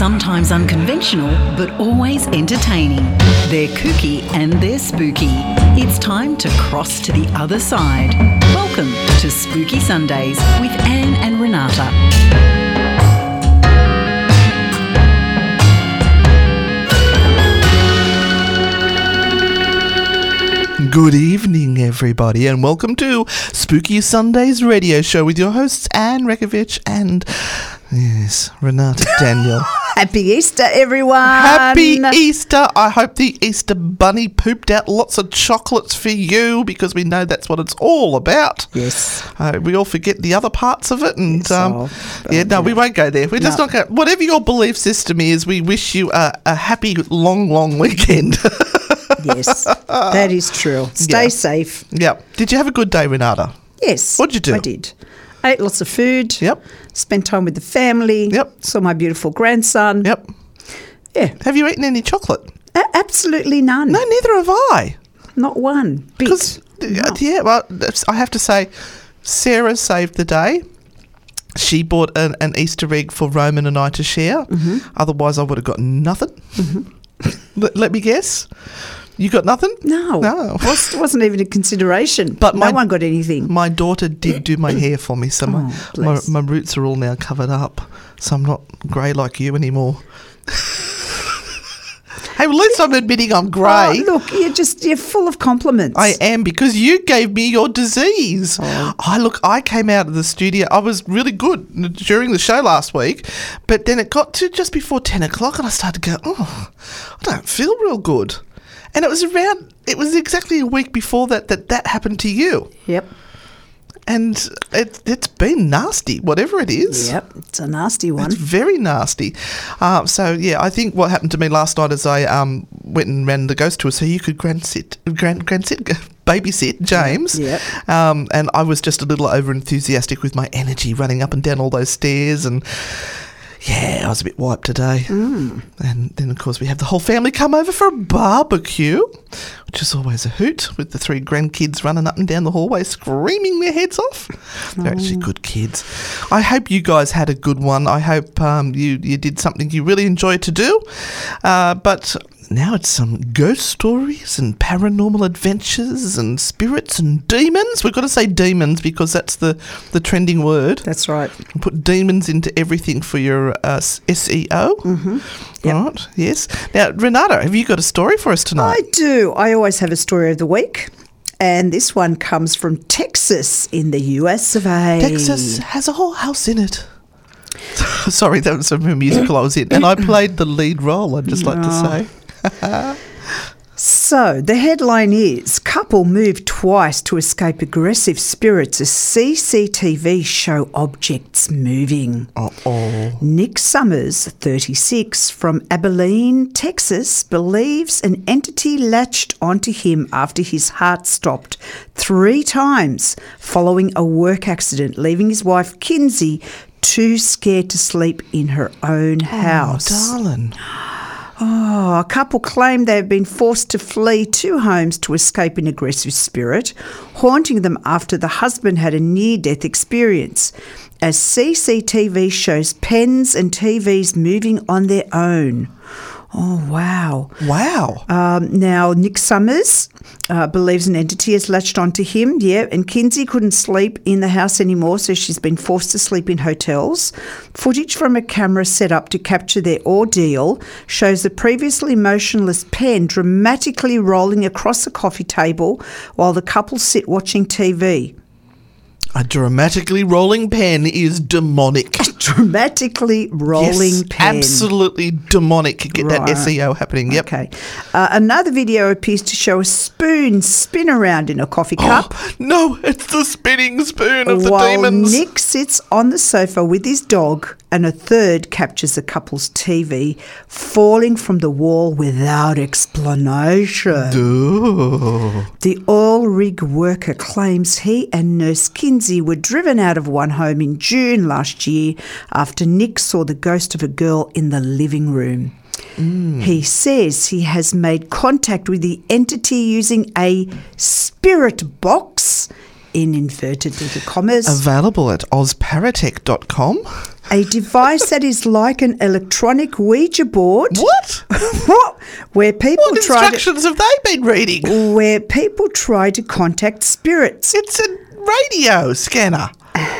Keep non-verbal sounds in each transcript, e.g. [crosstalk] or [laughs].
sometimes unconventional, but always entertaining. They're kooky and they're spooky. It's time to cross to the other side. Welcome to Spooky Sundays with Anne and Renata. Good evening, everybody, and welcome to Spooky Sundays radio show with your hosts Anne Rekovich and yes, Renata [laughs] Daniel. Happy Easter, everyone. Happy Easter! I hope the Easter bunny pooped out lots of chocolates for you because we know that's what it's all about. Yes. Uh, we all forget the other parts of it, and Yes, um, oh, yeah, no, we won't go there. We're just not going. Whatever your belief system is, we wish you a, a happy, long, long weekend. [laughs] Yes, that is true. [laughs] Stay Yeah. safe. Yeah. Did you have a good day, Renata? Yes. What'd you do? I did. Ate lots of food. Yep. Spent time with the family. Yep. Saw my beautiful grandson. Yep. Yeah. Have you eaten any chocolate? A- absolutely none. No, neither have I. Not one. Because No. yeah, well, I have to say, Sarah saved the day. She bought an, an Easter egg for Roman and I to share. Mm-hmm. Otherwise, I would have got nothing. [laughs] let, let me guess. You got nothing? No. No. Was, wasn't even a consideration. [laughs] But no my- one got anything. My daughter did do my hair for me, so my, Oh, my, my roots are all now covered up, so I'm not grey like you anymore. [laughs] hey, well, at least I'm admitting I'm oh, grey. Oh, look, you're just, you're full of compliments. I am because you gave me your disease. Oh. I look, I came out of the studio. I was really good during the show last week, but then it got to just before ten o'clock, and I started to go, oh, I don't feel real good. And it was around. It was exactly a week before that that that happened to you, Yep. and it, it's been nasty, whatever it is. Yep. It's a nasty one. It's very nasty. Uh, so yeah, I think what happened to me last night is I um, went and ran the ghost tour, so you could grand sit, grand grand sit, babysit James. Yep. Um, and I was just a little over enthusiastic with my energy running up and down all those stairs and. Yeah, I was a bit wiped today. Mm. And then, of course, we have the whole family come over for a barbecue, which is always a hoot with the three grandkids running up and down the hallway screaming their heads off. They're actually Oh. good kids. I hope you guys had a good one. I hope um, you, you did something you really enjoyed to do. Uh, but now it's some ghost stories and paranormal adventures and spirits and demons. We've got to say demons because that's the, the trending word. That's right. Put demons into everything for your uh, SEO. Mm-hmm. Yep. Right, yes. Now, Renata, have you got a story for us tonight? I do. I always have a story of the week. And this one comes from Texas in the US of A. Texas has a whole house in it. [laughs] Sorry, that was a musical I was in. And I played the lead role, I'd just like to say. So the headline is Couple Move twice to escape aggressive spirits as CCTV show objects moving. Oh. Nick Summers, 36, from Abilene, Texas, believes an entity latched onto him after his heart stopped three times following a work accident, leaving his wife, Kinsey, too scared to sleep in her own oh, house. Oh, darling. Oh, a couple claim they have been forced to flee two homes to escape an aggressive spirit, haunting them after the husband had a near death experience. As CCTV shows pens and TVs moving on their own. Oh, wow. Wow. Um, now, Nick Summers uh, believes an entity has latched onto him, yeah, and Kinsey couldn't sleep in the house anymore, so she's been forced to sleep in hotels. Footage from a camera set up to capture their ordeal shows the previously motionless pen dramatically rolling across the coffee table while the couple sit watching TV. A dramatically rolling pen is demonic. Dramatically rolling yes, pen. absolutely demonic. Get that SEO happening. Yep. Okay. Uh, another video appears to show a spoon spin around in a coffee cup. No, it's the spinning spoon of the while demons. Nick sits on the sofa with his dog, and a third captures the couple's TV falling from the wall without explanation. The oil rig worker claims he and nurse Kinsey were driven out of one home in June last year after Nick saw the ghost of a girl in the living room. Mm. He says he has made contact with the entity using a spirit box in inverted little commas. Available at ozparatech.com. a device that is like an electronic Ouija board. What? [laughs] what? Where people What try to, instructions have they been reading? where people try to contact spirits. It's a radio scanner. [sighs]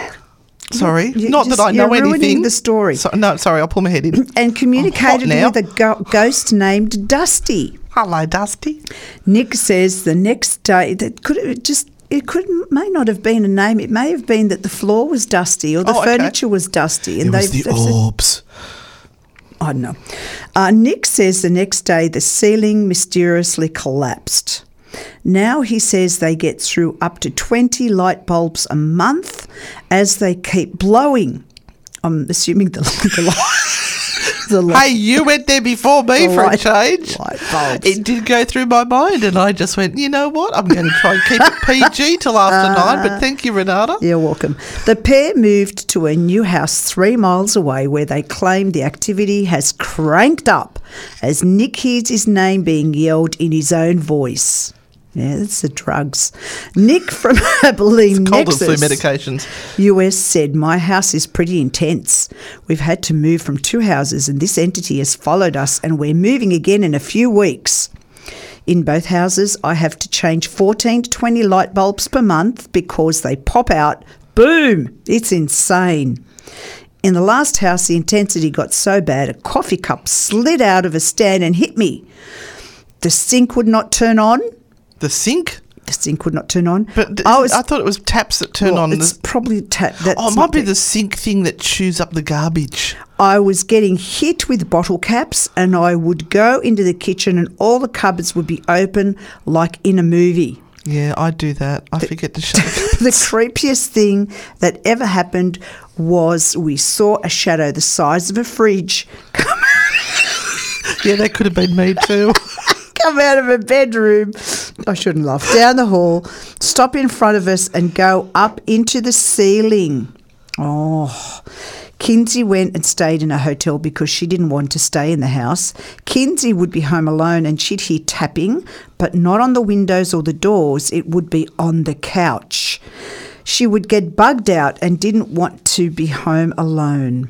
Sorry, You not just- that I know you're ruining anything. the story. So, no, sorry, I'll pull my head in. [clears throat] and communicated with a go- ghost named Dusty. Hello, Dusty. Nick says the next day that could it just it could may not have been a name. It may have been that the floor was dusty or the Oh, okay. furniture was dusty, and It was the they've said- orbs. I don't know. Uh, Nick says the next day the ceiling mysteriously collapsed. Now he says they get through up to 20 light bulbs a month as they keep blowing. I'm assuming the, the, [laughs] the light. Hey, you went there before me for light- a change. It did go through my mind, and I just went, you know what? I'm going to try and keep it [laughs] PG till after uh, nine. But thank you, Renata. You're welcome. The pair moved to a new house three miles away where they claim the activity has cranked up as Nick hears his name being yelled in his own voice. Yeah, it's the drugs. Nick from [laughs] Abilene, Cold and flu medications. US said, My house is pretty intense. We've had to move from two houses, and this entity has followed us, and we're moving again in a few weeks. In both houses, I have to change 14 to 20 light bulbs per month because they pop out. Boom! It's insane. In the last house, the intensity got so bad, a coffee cup slid out of a stand and hit me. The sink would not turn on. The sink? The sink would not turn on. But d- oh, I was I thought it was taps that turn well, on. It's the- probably tap. That's oh, it might be the- the sink thing that chews up the garbage. I was getting hit with bottle caps, and I would go into the kitchen, and all the cupboards would be open like in a movie. Yeah, I do that. I forget to [laughs] shut the The creepiest thing that ever happened was we saw a shadow the size of a fridge [laughs] come. Yeah, that could have been me too. [laughs] come out of a bedroom. I shouldn't laugh. Down the hall, stop in front of us, and go up into the ceiling. Oh. Kinsey went and stayed in a hotel because she didn't want to stay in the house. Kinsey would be home alone and she'd hear tapping, but not on the windows or the doors. It would be on the couch. She would get bugged out and didn't want to be home alone.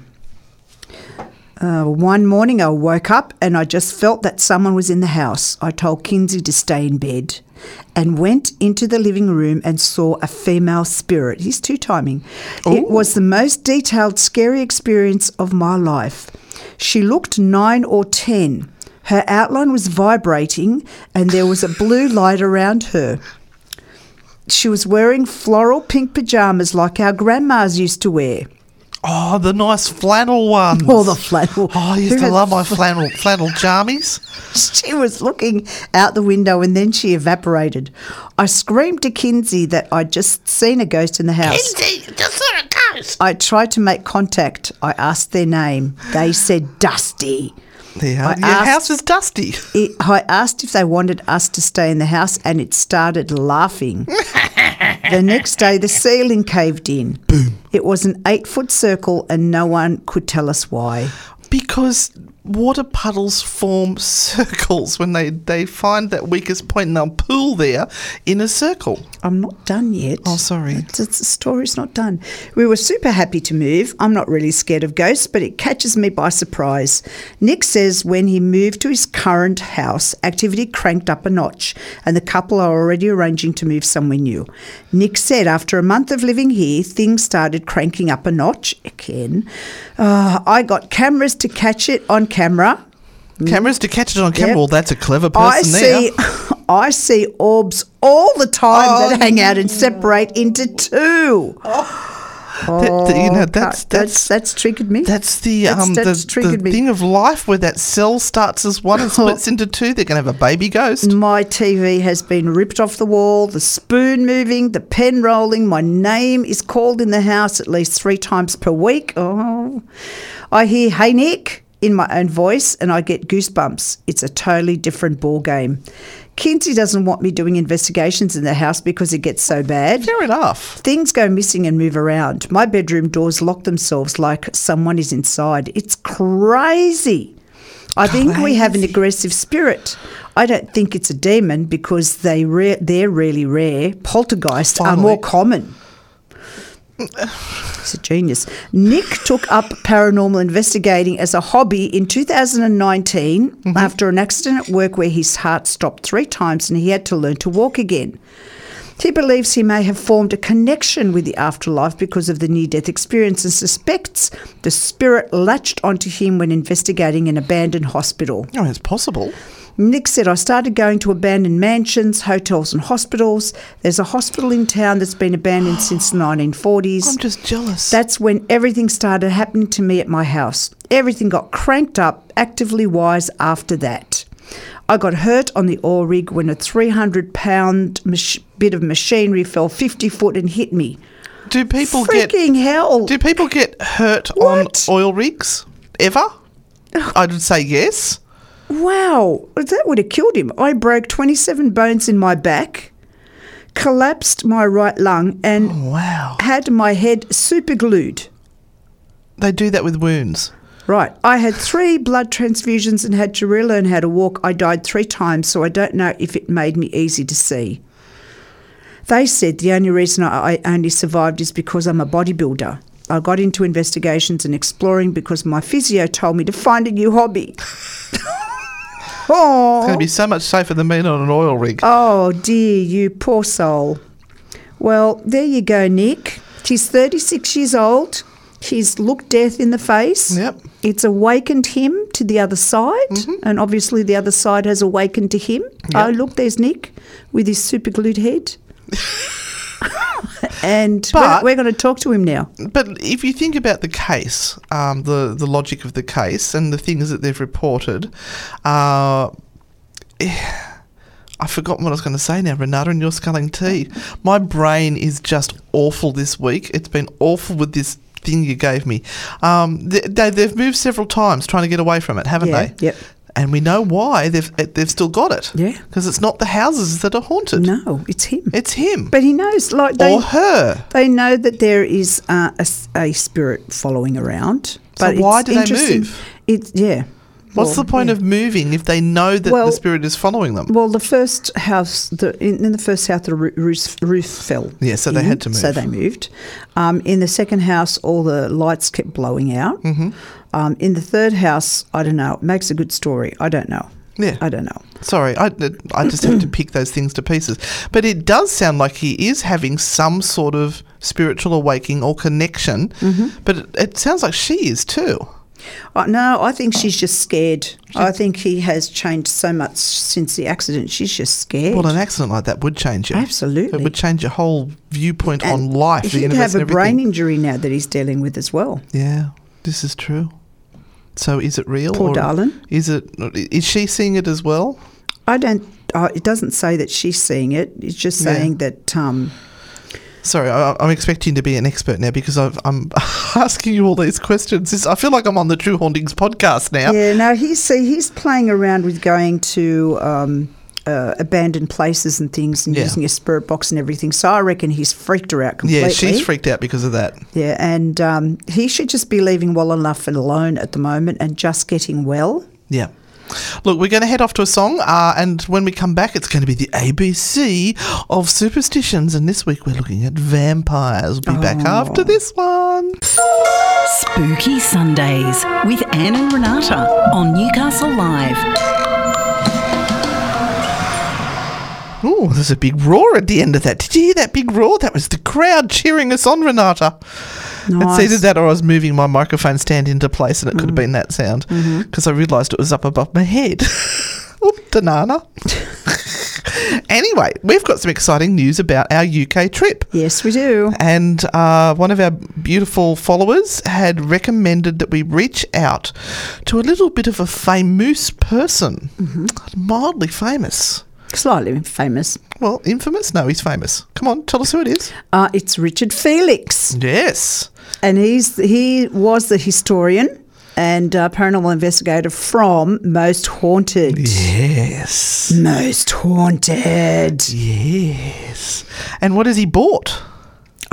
Uh, one morning I woke up and I just felt that someone was in the house. I told Kinsey to stay in bed and went into the living room and saw a female spirit. He's two timing. It was the most detailed, scary experience of my life. She looked nine or ten. Her outline was vibrating and there was a blue light around her. She was wearing floral pink pajamas like our grandmas used to wear. Oh, the nice flannel ones. All the flannel. Oh, I used Who to love my flannel flannel jammies. [laughs] She was looking out the window and then she evaporated. I screamed to Kinsey that I'd just seen a ghost in the house. Kinsey, just saw a ghost. I tried to make contact. I asked their name. They said Dusty. There, I your asked- house is dusty. It, I asked if they wanted us to stay in the house and it started laughing. [laughs] the next day, the ceiling caved in. Boom. It was an eight foot circle and no one could tell us why. Because water puddles form [laughs] circles when they, they find that weakest point and they'll pool there in a circle. I'm not done yet. Oh, sorry. It's, it's, the story's not done. We were super happy to move. I'm not really scared of ghosts, but it catches me by surprise. Nick says when he moved to his current house, activity cranked up a notch, and the couple are already arranging to move somewhere new. Nick said after a month of living here, things started cranking up a notch again. Uh, I got cameras to catch it on camera. Cameras to catch it on camera. Yep. Well, that's a clever I person there. [laughs] I see orbs all the time Oh, that hang out and separate into two. That- that- you know, Oh, that's that's that's that's triggered me. that's the That's- um that's the, the thing of life where that cell starts as one and splits [laughs] into two. They're gonna have a baby ghost. my TV has been ripped off the wall, the spoon moving, the pen rolling. My name is called in the house at least three times per week. Oh, I hear "Hey Nick" in my own voice, and I get goosebumps. It's a totally different ball game. Kinsey doesn't want me doing investigations in the house because it gets so bad. Fair enough. Things go missing and move around. My bedroom doors lock themselves like someone is inside. It's crazy. I think we have an aggressive spirit. I don't think it's a demon because they re- they're really rare. Poltergeists are more common. [laughs] He's a genius. Nick took up paranormal investigating as a hobby in 2019 mm-hmm. after an accident at work where his heart stopped three times and he had to learn to walk again. He believes he may have formed a connection with the afterlife because of the near death experience and suspects the spirit latched onto him when investigating an abandoned hospital. Oh, it's possible. Nick said, I started going to abandoned mansions, hotels, and hospitals. There's a hospital in town that's been abandoned since the 1940s. I'm just jealous. That's when everything started happening to me at my house. Everything got cranked up, actively wise after that. I got hurt on the oil rig when a 300 pound mach- bit of machinery fell 50 foot and hit me. do people get Freaking hell. do people get hurt What? on oil rigs ever? [laughs] I would say yes. Wow, that would have killed him. I broke 27 bones in my back, collapsed my right lung, and oh, Wow. had my head super glued. They do that with wounds. Right. I had three blood transfusions and had to relearn how to walk. I died three times, so I don't know if it made me easy to see. They said the only reason I only survived is because I'm a bodybuilder. I got into investigations and exploring because my physio told me to find a new hobby. [laughs] oh. It's going to be so much safer than being on an oil rig. Oh dear, you poor soul. Well, there you go, Nick. She's 36 years old. He's looked death in the face. Yep. It's awakened him to the other side, and obviously the other side has awakened to him. Oh, look, there's Nick with his super glued head. [laughs] and we're, But- we're going to talk to him now. But if you think about the case, um, the the logic of the case, and the things that they've reported, uh, I forgot what I was going to say now, Renata, and you're sculling tea. My brain is just awful this week. It's been awful with this thing you gave me. Um, they, they, they've moved several times trying to get away from it, haven't Yeah, they? yep. And we know why they've they've still got it. Yeah. Because it's not the houses that are haunted. No, it's him. It's him but he knows, like they, or her. They know that there is uh, a, a spirit following around. So But why it's do they move? It's yeah. What's Well, the point yeah. of moving if they know that Well- the spirit is following them? Well, the first house, the, in, in the first house, the roof, roof fell. Yeah, so they had to move. So they moved. Um, in the second house, all the lights kept blowing out. Mm-hmm. Um, in the third house, I don't know. It makes a good story. I don't know. Yeah. I don't know. Sorry, I, I just have to pick those things to pieces. But it does sound like he is having some sort of spiritual awakening or connection. Mm-hmm. But it, it sounds like she is too. Uh, no, I think she's just scared. I think he has changed so much since the accident. She's just scared. Well, an accident like that would change you. Absolutely. It would change your whole viewpoint on life, the He'd universe, have and a brain injury now that he's dealing with as well. Yeah, this is true. So is it real? Poor or darling. Is it? Is she seeing it as well? I don't. Uh, it doesn't say that she's seeing it. It's just Yeah. saying that. Um, Sorry, I, I'm expecting to be an expert now because I've, I'm [laughs] asking you all these questions. It's- I feel like I'm on the True Hauntings podcast now. yeah. No, he's see, he's playing around with going to um, uh, abandoned places and things and Yeah. using a spirit box and everything. So I reckon he's freaked her out completely. Yeah, she's freaked out because of that. Yeah, and um, he should just be leaving well enough alone at the moment and just getting well. Yeah. Look, we're going to head off to a song, uh, and when we come back, it's going to be the ABC of superstitions. And this week, we're looking at vampires. We'll be back after this one. Spooky Sundays with Anne and Renata on Newcastle Live. Oh, there's a big roar at the end of that. Did you hear that big roar? That was the crowd cheering us on, Renata. It's Nice. either that or I was moving my microphone stand into place, and it could have been that sound because I realised it was up above my head. [laughs] Oop, banana. [laughs] anyway, we've got some exciting news about our UK trip. Yes, we do. And uh, one of our beautiful followers had recommended that we reach out to a little bit of a famous person, mildly famous. Slightly famous. Well, infamous? No, he's famous. Come on, tell us who it is. Uh, it's Richard Felix. Yes. And he's he was the historian and uh, paranormal investigator from Most Haunted. Yes. Most Haunted. Yes. And what has he bought?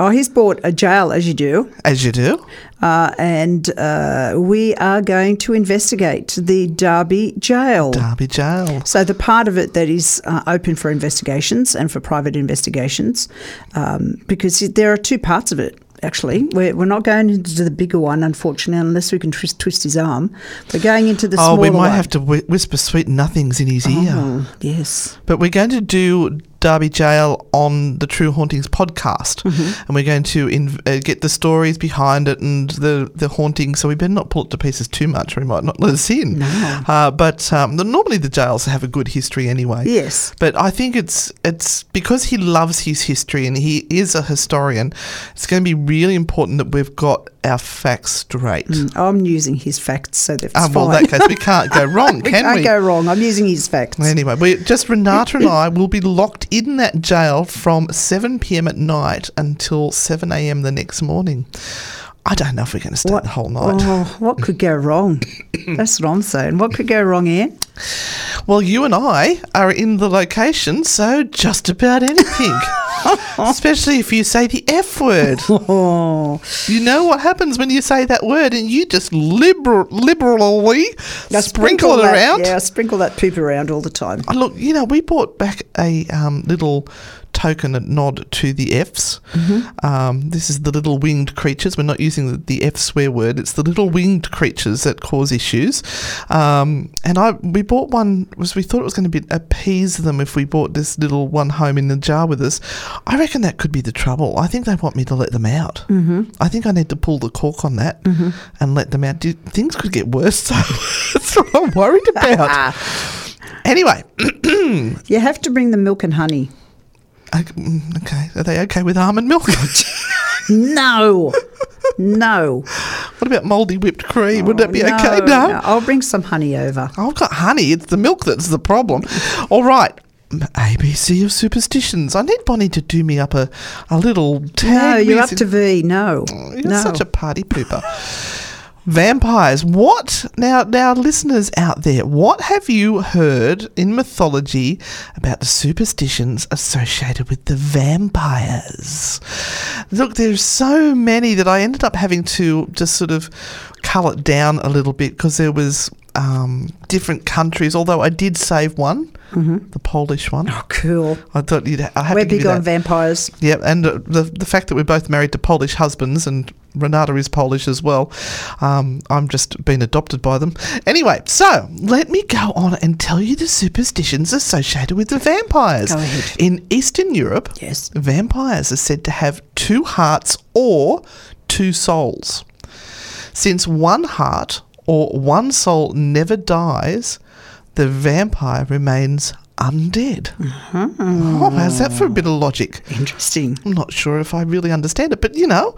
Oh, he's bought a jail, as you do, As you do. uh, and uh, we are going to investigate the Derby jail. Derby Jail. So the part of it that is uh, open for investigations and for private investigations, um, because there are two parts of it. Actually. We're, we're not going into the bigger one, unfortunately, unless we can twist, twist his arm. We're going into the Oh, smaller we might one. have to whisper sweet nothings in his oh, ear. Oh, yes. But we're going to do Derby Jail on the True Hauntings podcast, Mm-hmm. and we're going to in, uh, get the stories behind it and the the haunting. So we better not pull it to pieces too much, or he might not let us in. No. Uh, but um, the, normally the jails have a good history anyway. Yes. But I think it's it's because he loves his history and he is a historian. It's going to be really important that we've got our facts straight. Mm, I'm using his facts, so that's Ah, well, fine. in that case, we can't go [laughs] wrong, can we can can't we? go wrong. I'm using his facts. Anyway, we just Renata and I will be locked in that jail from 7 p.m. at night until 7 a.m. the next morning. I don't know if we're going to stay the whole night. Oh, what could go wrong? [coughs] That's what I'm saying. What could go wrong here? Well, you and I are in the location, so just about anything. [laughs] [laughs] Especially if you say the F word. [laughs] You know what happens when you say that word and you just liber- liberally Now sprinkle, it that- around. Yeah, I sprinkle that poop around all the time. Oh, look, you know, we brought back a um, little token, a nod to the Fs. Mm-hmm. Um, this is the little winged creatures. We're not using the, the F swear word. It's the little winged creatures that cause issues. Um, and I we bought one was we thought it was going to be appease them if we bought this little one home in the jar with us. I reckon that could be the trouble. I think they want me to let them out. Mm-hmm. I think I need to pull the cork on that Mm-hmm. and let them out. Do, things could get worse. [laughs] So that's what I'm worried about. [laughs] anyway. [clears throat] You have to bring the milk and honey. Okay, mm. Are they okay with almond milk? [laughs] No, no. what about mouldy whipped cream? Would that be Oh, okay? No. I'll bring some honey over. I've got honey. It's the milk that's the problem. All right. ABC of superstitions. I need Bonnie to do me up a, a little tag. No, you're up to V. No, You're no. such a party pooper. Vampires. What now? Now, listeners out there, what have you heard in mythology about the superstitions associated with the vampires? Look, there's so many that I ended up having to just sort of cull it down a little bit because there was um, different countries. Although I did save one, the Polish one. oh, cool. I thought you'd. I have We're big on that. vampires. Yep, and uh, the the fact that we're both married to Polish husbands and Renata is Polish as well. Um, I'm just being adopted by them. Anyway, so let me go on and tell you the superstitions associated with the vampires. Go ahead. In Eastern Europe, Yes. vampires are said to have two hearts or two souls. Since one heart or one soul never dies, the vampire remains undead. Oh, how's that for a bit of logic? Interesting. I'm not sure if I really understand it, but you know.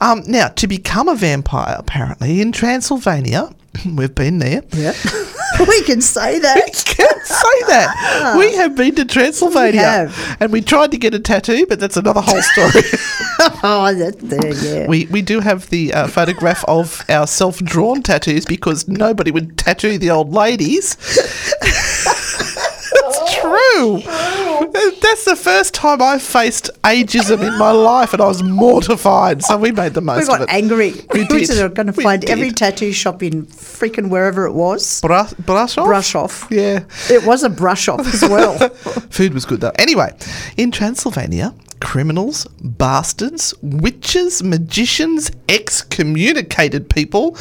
Um, now, to become a vampire, apparently, in Transylvania, [clears throat] we've been there. Yeah, [laughs] we can say that. We Can't say that. We have been to Transylvania. We have. And we tried to get a tattoo, but that's another whole story. [laughs] Oh, that's there. Yeah. we, we do have the uh, photograph of our self drawn tattoos because nobody would tattoo the old ladies. [laughs] True. That's the first time I faced ageism in my life, and I was mortified. So we made the most we of got it. angry. We We did. were going to find every tattoo shop in freaking wherever it was. Brush, brush off. Brush off. Yeah. It was a brush off as well. [laughs] Food was good though. Anyway, in Transylvania, criminals, bastards, witches, magicians, excommunicated people,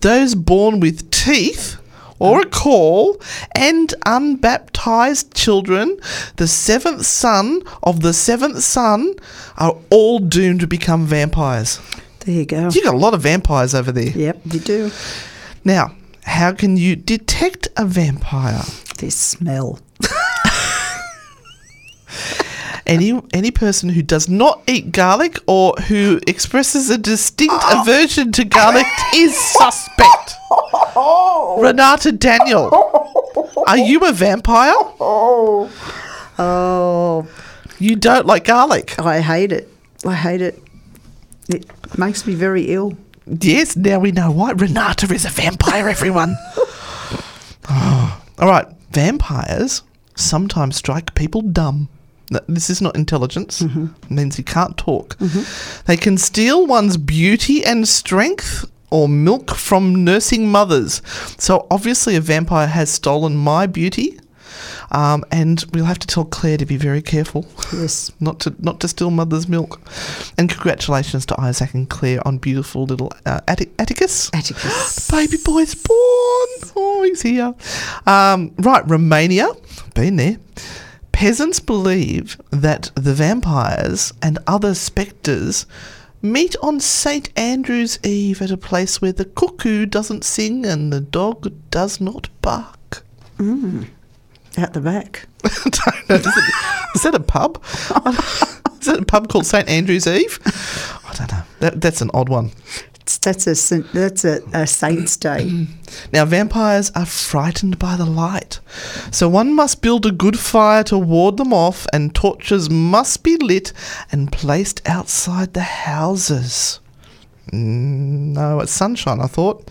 those born with teeth or a caul, and unbaptized children, the seventh son of the seventh son, are all doomed to become vampires. there you go. You got a lot of vampires over there. Yep, you do. Now, how can you detect a vampire? This smell. [laughs] any any person who does not eat garlic or who expresses a distinct ah. aversion to garlic is suspect. [laughs] Renata Daniel, are you a vampire? Oh, You don't like garlic. Oh, I hate it. I hate it. It makes me very ill. Yes, now we know why. Renata is a vampire, everyone. [laughs] [sighs] All right, vampires sometimes strike people dumb. Th- This is not intelligence. It means you can't talk. They can steal one's beauty and strength or milk from nursing mothers. So obviously, a vampire has stolen my beauty Um, and we'll have to tell Claire to be very careful. Yes. [laughs] Not to not to steal mother's milk, and congratulations to Isaac and Claire on beautiful little uh, Atti- Atticus. Atticus. [gasps] Baby boy's born. Oh, he's here. Um, right, Romania. Been there. Peasants believe that the vampires and other spectres meet on St. Andrew's Eve at a place where the cuckoo doesn't sing and the dog does not bark. Mm. Out the back. [laughs] Know. Is, it, is that a pub? [laughs] is that a pub called St. Andrew's Eve? I don't know. That, that's an odd one. That's a that's a, a saint's day. [clears throat] Now, vampires are frightened by the light, so one must build a good fire to ward them off, and torches must be lit and placed outside the houses. Mm, no, it's sunshine, I thought.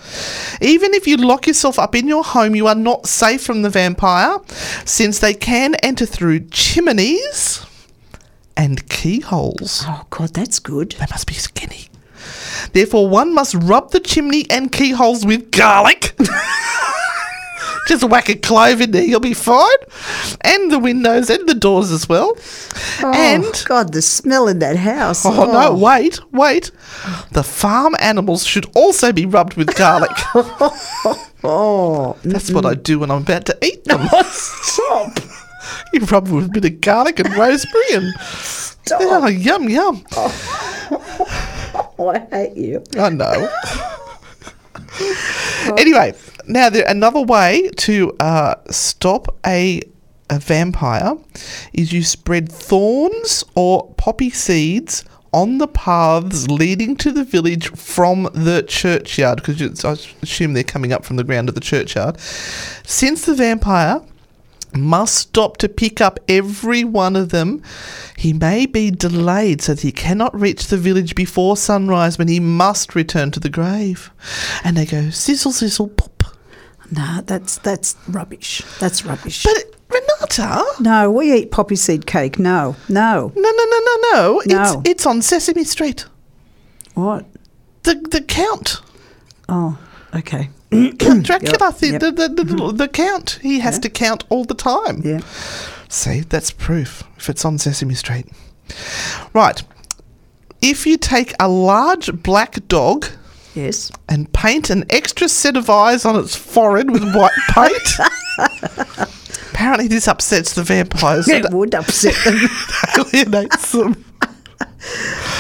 Even if you lock yourself up in your home, you are not safe from the vampire, since they can enter through chimneys and keyholes. Oh God, that's good. They must be skinny. Therefore, one must rub the chimney and keyholes with garlic. [laughs] Just whack a clove in there, you'll be fine. And the windows and the doors as well. Oh and. God, the smell in that house. Oh, no, oh. wait, wait. The farm animals should also be rubbed with garlic. [laughs] Oh, That's what I do when I'm about to eat them. [laughs] stop! you rub them with a bit of garlic and rosemary and. Oh, yum, yum. Oh. [laughs] Oh, I hate you. I know. [laughs] [laughs] anyway, now there another way to uh, stop a a vampire is you spread thorns or poppy seeds on the paths leading to the village from the churchyard because I assume they're coming up from the ground of the churchyard. Since the vampire must stop to pick up every one of them. He may be delayed so that he cannot reach the village before sunrise when he must return to the grave. And they go sizzle, sizzle, pop. No, that's that's rubbish. That's rubbish. But Renata, no, we eat poppy seed cake. No, no. no, no, no, no, no. No. It's it's on Sesame Street. What? The the count. Oh, okay. Dracula, Yep, the, yep. the, the, the, the count. He has to count all the time. Yeah. See, that's proof if it's on Sesame Street. Right. If you take a large black dog Yes. and paint an extra set of eyes on its forehead with white [laughs] paint, apparently this upsets the vampires It would upset them. [laughs] alienates [laughs] them.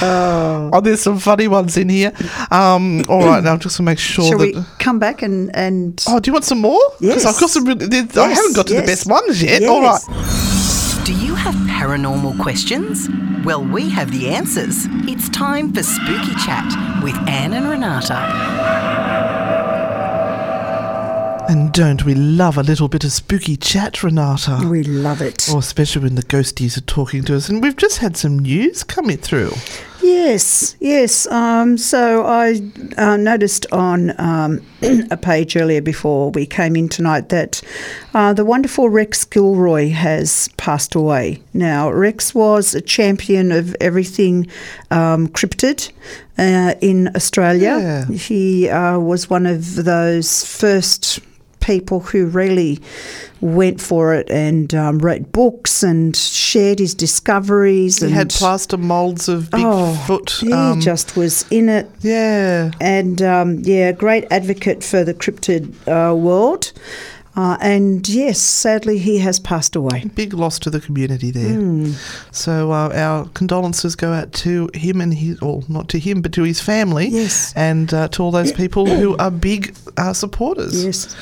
Oh. there's some funny ones in here. Um, all right, now just to make sure Shall that. we come back and and Oh, do you want some more? Yes. I've got some. Really, there's- I haven't got to yes. the best ones yet. All right. Do you have paranormal questions? Well, we have the answers. It's time for Spooky Chat with Anne and Renata. And don't we love a little bit of spooky chat, Renata? we love it. Oh, especially when the ghosties are talking to us. And we've just had some news coming through. Yes, yes. Um, so I uh, noticed on um, [clears throat] a page earlier before we came in tonight that uh, the wonderful Rex Gilroy has passed away. Now, Rex was a champion of everything um, cryptid uh, in Australia. Yeah. He uh, was one of those first people who really went for it and um, wrote books and shared his discoveries. He and had plaster molds of Oh, Bigfoot. he um, just was in it, yeah. and um, yeah, great advocate for the cryptid uh, world. Uh, and yes, sadly, he has passed away. Big loss to the community there. Hmm. So uh, our condolences go out to him and his, or not to him, but to his family. Yes. And uh, to all those people who are big uh, supporters. Yes.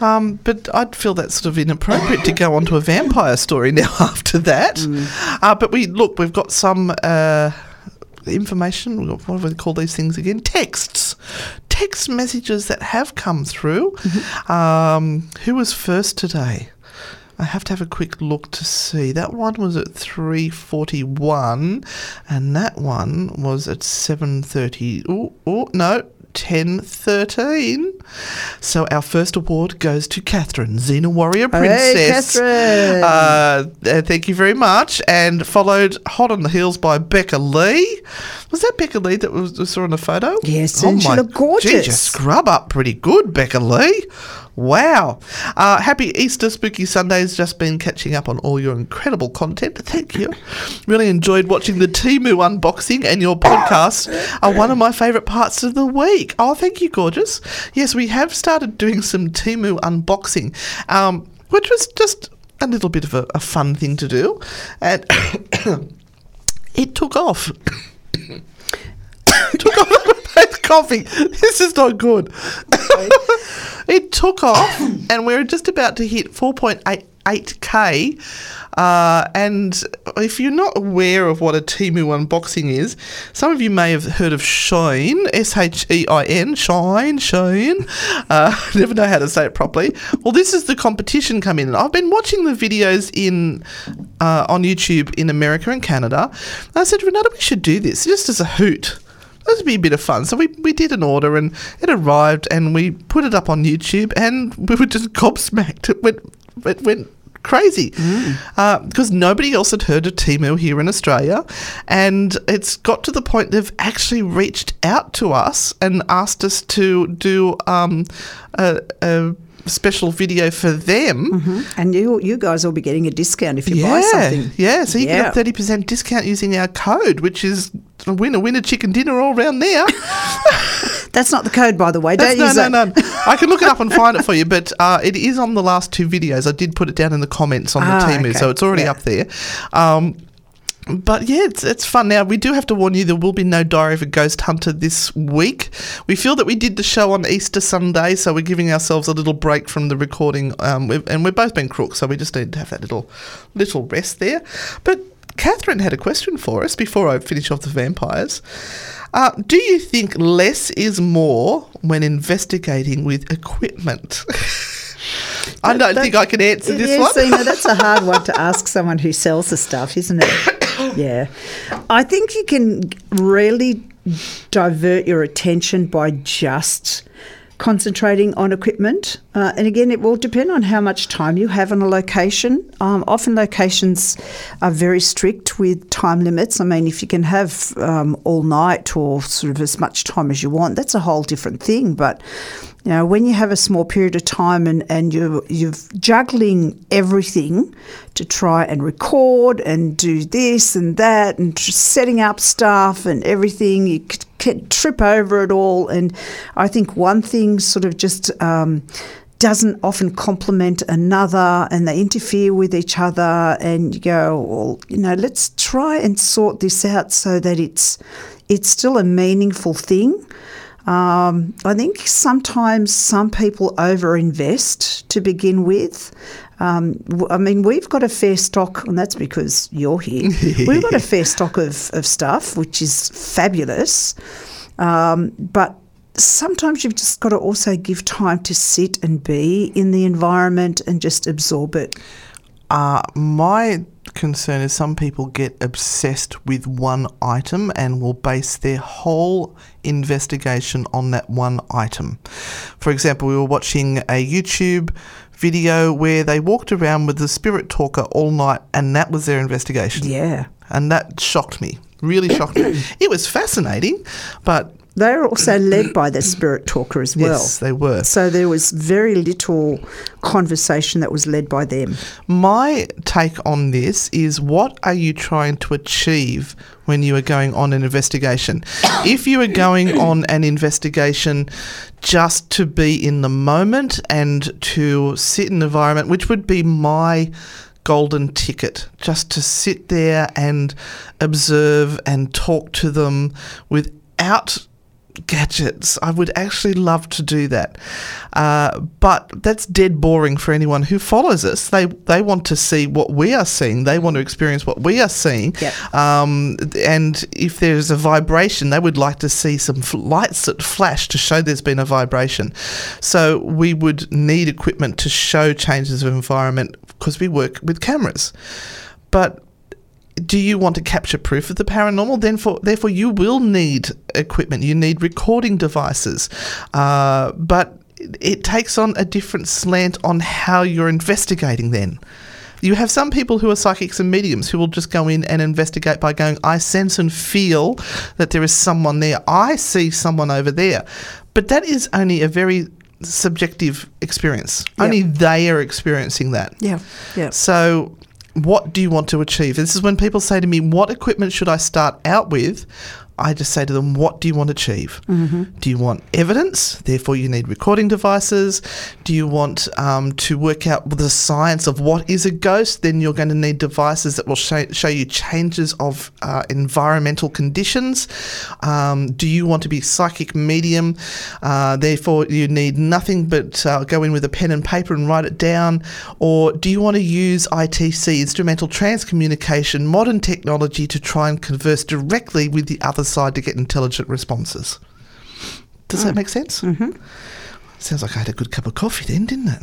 Um, but I'd feel that's sort of inappropriate to go on to a vampire story [laughs] now after that. Mm. Uh, but we look, we've got some uh, information. What do we call these things again? Texts, text messages that have come through. Mm-hmm. Um, who was first today? I have to have a quick look to see. That one was at three forty-one, and that one was at seven thirty. Oh, oh no, ten thirteen. So our first award goes to Catherine, Xena Warrior Princess. Hey. Catherine. Uh, uh, thank you very much. And followed Hot on the Heels by Becca Lee. Was that Becca Lee that was, we saw in the photo? Yes, and she looked gorgeous. Gee, you scrub up pretty good, Becca Lee. Wow. Uh, happy Easter, Spooky Sundays. Just been catching up on all your incredible content. Thank you. Really enjoyed watching the Temu unboxing, and your podcast are one of my favourite parts of the week. Oh, thank you, gorgeous. Yes, we have started doing some Temu unboxing, um, which was just a little bit of a, a fun thing to do. And [coughs] it took off. [coughs] took off. Coughing. [laughs] This is not good. [laughs] it took off, [coughs] and we're just about to hit 4.88k. Uh, and if you're not aware of what a Temu unboxing is, some of you may have heard of Shine, S H E I N, Shine, Shine. Uh, [laughs] never know how to say it properly. Well, this is the competition come in. I've been watching the videos in uh, on YouTube in America and Canada. I said, Renata, we should do this just as a hoot. This would be a bit of fun. So we, we did an order and it arrived and we put it up on YouTube and we were just [laughs] gobsmacked. It went, it went crazy uh, because nobody else had heard of Temu here in Australia. And it's got to the point they've actually reached out to us and asked us to do um, a, a special video for them. And you you guys will be getting a discount if you Yeah, buy something. yeah. So you Yeah. get a thirty percent discount using our code, which is a winner, winner, chicken dinner all round there. [laughs] [laughs] That's not the code, by the way. Don't no, use no, that. no. I can look it up and find it for you, but [laughs] uh, it is on the last two videos. I did put it down in the comments on Ah, the Temu, okay. so it's already Yeah. up there. Um, but yeah, it's, it's fun. Now, we do have to warn you there will be no Diary of a Ghost Hunter this week. We feel that we did the show on Easter Sunday, so we're giving ourselves a little break from the recording. Um, we've, and we've both been crooks, so we just need to have that little, little rest there. But Catherine had a question for us before I finish off the vampires. Uh, do you think less is more when investigating with equipment? [laughs] I don't think I can answer this yeah, one. know, that's a hard one [laughs] to ask someone who sells the stuff, isn't it? Yeah. I think you can really divert your attention by just concentrating on equipment. Uh, and again, it will depend on how much time you have on a location. Um, often locations are very strict with time limits. I mean, if you can have um, all night or sort of as much time as you want, that's a whole different thing. But you know, when you have a small period of time and, and you're, you're juggling everything to try and record and do this and that and setting up stuff and everything, you c- can trip over it all. And I think one thing sort of just um, doesn't often complement another and they interfere with each other. And you go, well, you know, let's try and sort this out so that it's it's still a meaningful thing. Um, I think sometimes some people overinvest to begin with. Um, I mean, we've got a fair stock, and that's because you're here. [laughs] we've got a fair stock of, of stuff, which is fabulous. Um, but sometimes you've just got to also give time to sit and be in the environment and just absorb it. Uh, my concern is some people get obsessed with one item and will base their whole investigation on that one item. For example, we were watching a YouTube video where they walked around with the spirit talker all night and that was their investigation. Yeah. And that shocked me. Really shocked me. [coughs] It was fascinating, but They're also [clears throat] led by the spirit talker as well. yes, they were. So there was very little conversation that was led by them. My take on this is what are you trying to achieve when you are going on an investigation? [coughs] if you are going on an investigation just to be in the moment and to sit in the environment, which would be my golden ticket, just to sit there and observe and talk to them without gadgets. I would actually love to do that, uh, but that's dead boring for anyone who follows us. They they want to see what we are seeing. They want to experience what we are seeing. Yep. Um, and if there's a vibration, they would like to see some f- lights that flash to show there's been a vibration. So we would need equipment to show changes of environment because we work with cameras, but do you want to capture proof of the paranormal? Then, for therefore, you will need equipment. You need recording devices. Uh, but it, takes on a different slant on how you're investigating then. You have some people who are psychics and mediums who will just go in and investigate by going, I sense and feel that there is someone there. I see someone over there. But that is only a very subjective experience. Yep. Only they are experiencing that. Yeah, yeah. So, what do you want to achieve? This is when people say to me, What equipment should I start out with? I just say to them, What do you want to achieve? Mm-hmm. Do you want evidence? Therefore, you need recording devices. Do you want um, to work out the science of what is a ghost? Then you're going to need devices that will show, show you changes of uh, environmental conditions. Um, do you want to be psychic medium? Uh, therefore, you need nothing but uh, go in with a pen and paper and write it down. Or do you want to use ITC, instrumental transcommunication, modern technology to try and converse directly with the other side to get intelligent responses? Does that make sense? Mm-hmm. Sounds like I had a good cup of coffee then, didn't it?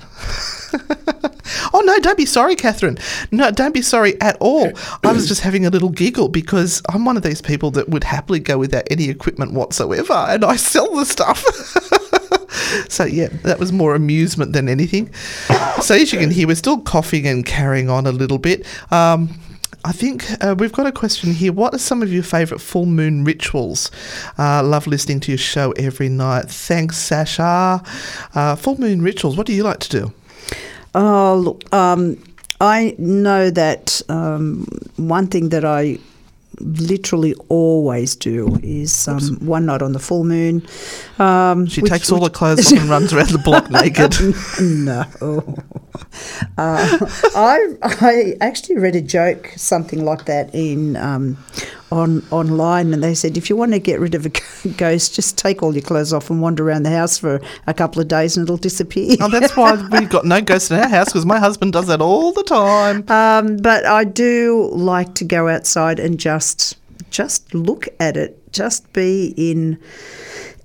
[laughs] oh no, don't be sorry, Catherine. No, don't be sorry at all. I was just having a little giggle because I'm one of these people that would happily go without any equipment whatsoever, and I sell the stuff. [laughs] so yeah, that was more amusement than anything. So as you can hear, we're still coughing and carrying on a little bit. Um, I think uh, we've got a question here. What are some of your favourite full moon rituals? Uh, love listening to your show every night. Thanks, Sasha. Uh, full moon rituals. What do you like to do? Oh, look, um, I know that um, one thing that I literally always do is um, one night on the full moon. Um, She which- takes all her clothes off and runs around the block [laughs] naked. [laughs] no. Uh, I I actually read a joke, something like that, in um, on online, and they said if you want to get rid of a [laughs] ghost, just take all your clothes off and wander around the house for a couple of days, and it'll disappear. Oh, that's why we've got no ghosts in our house because my husband does that all the time. [laughs] Um, but I do like to go outside and just just look at it, just be in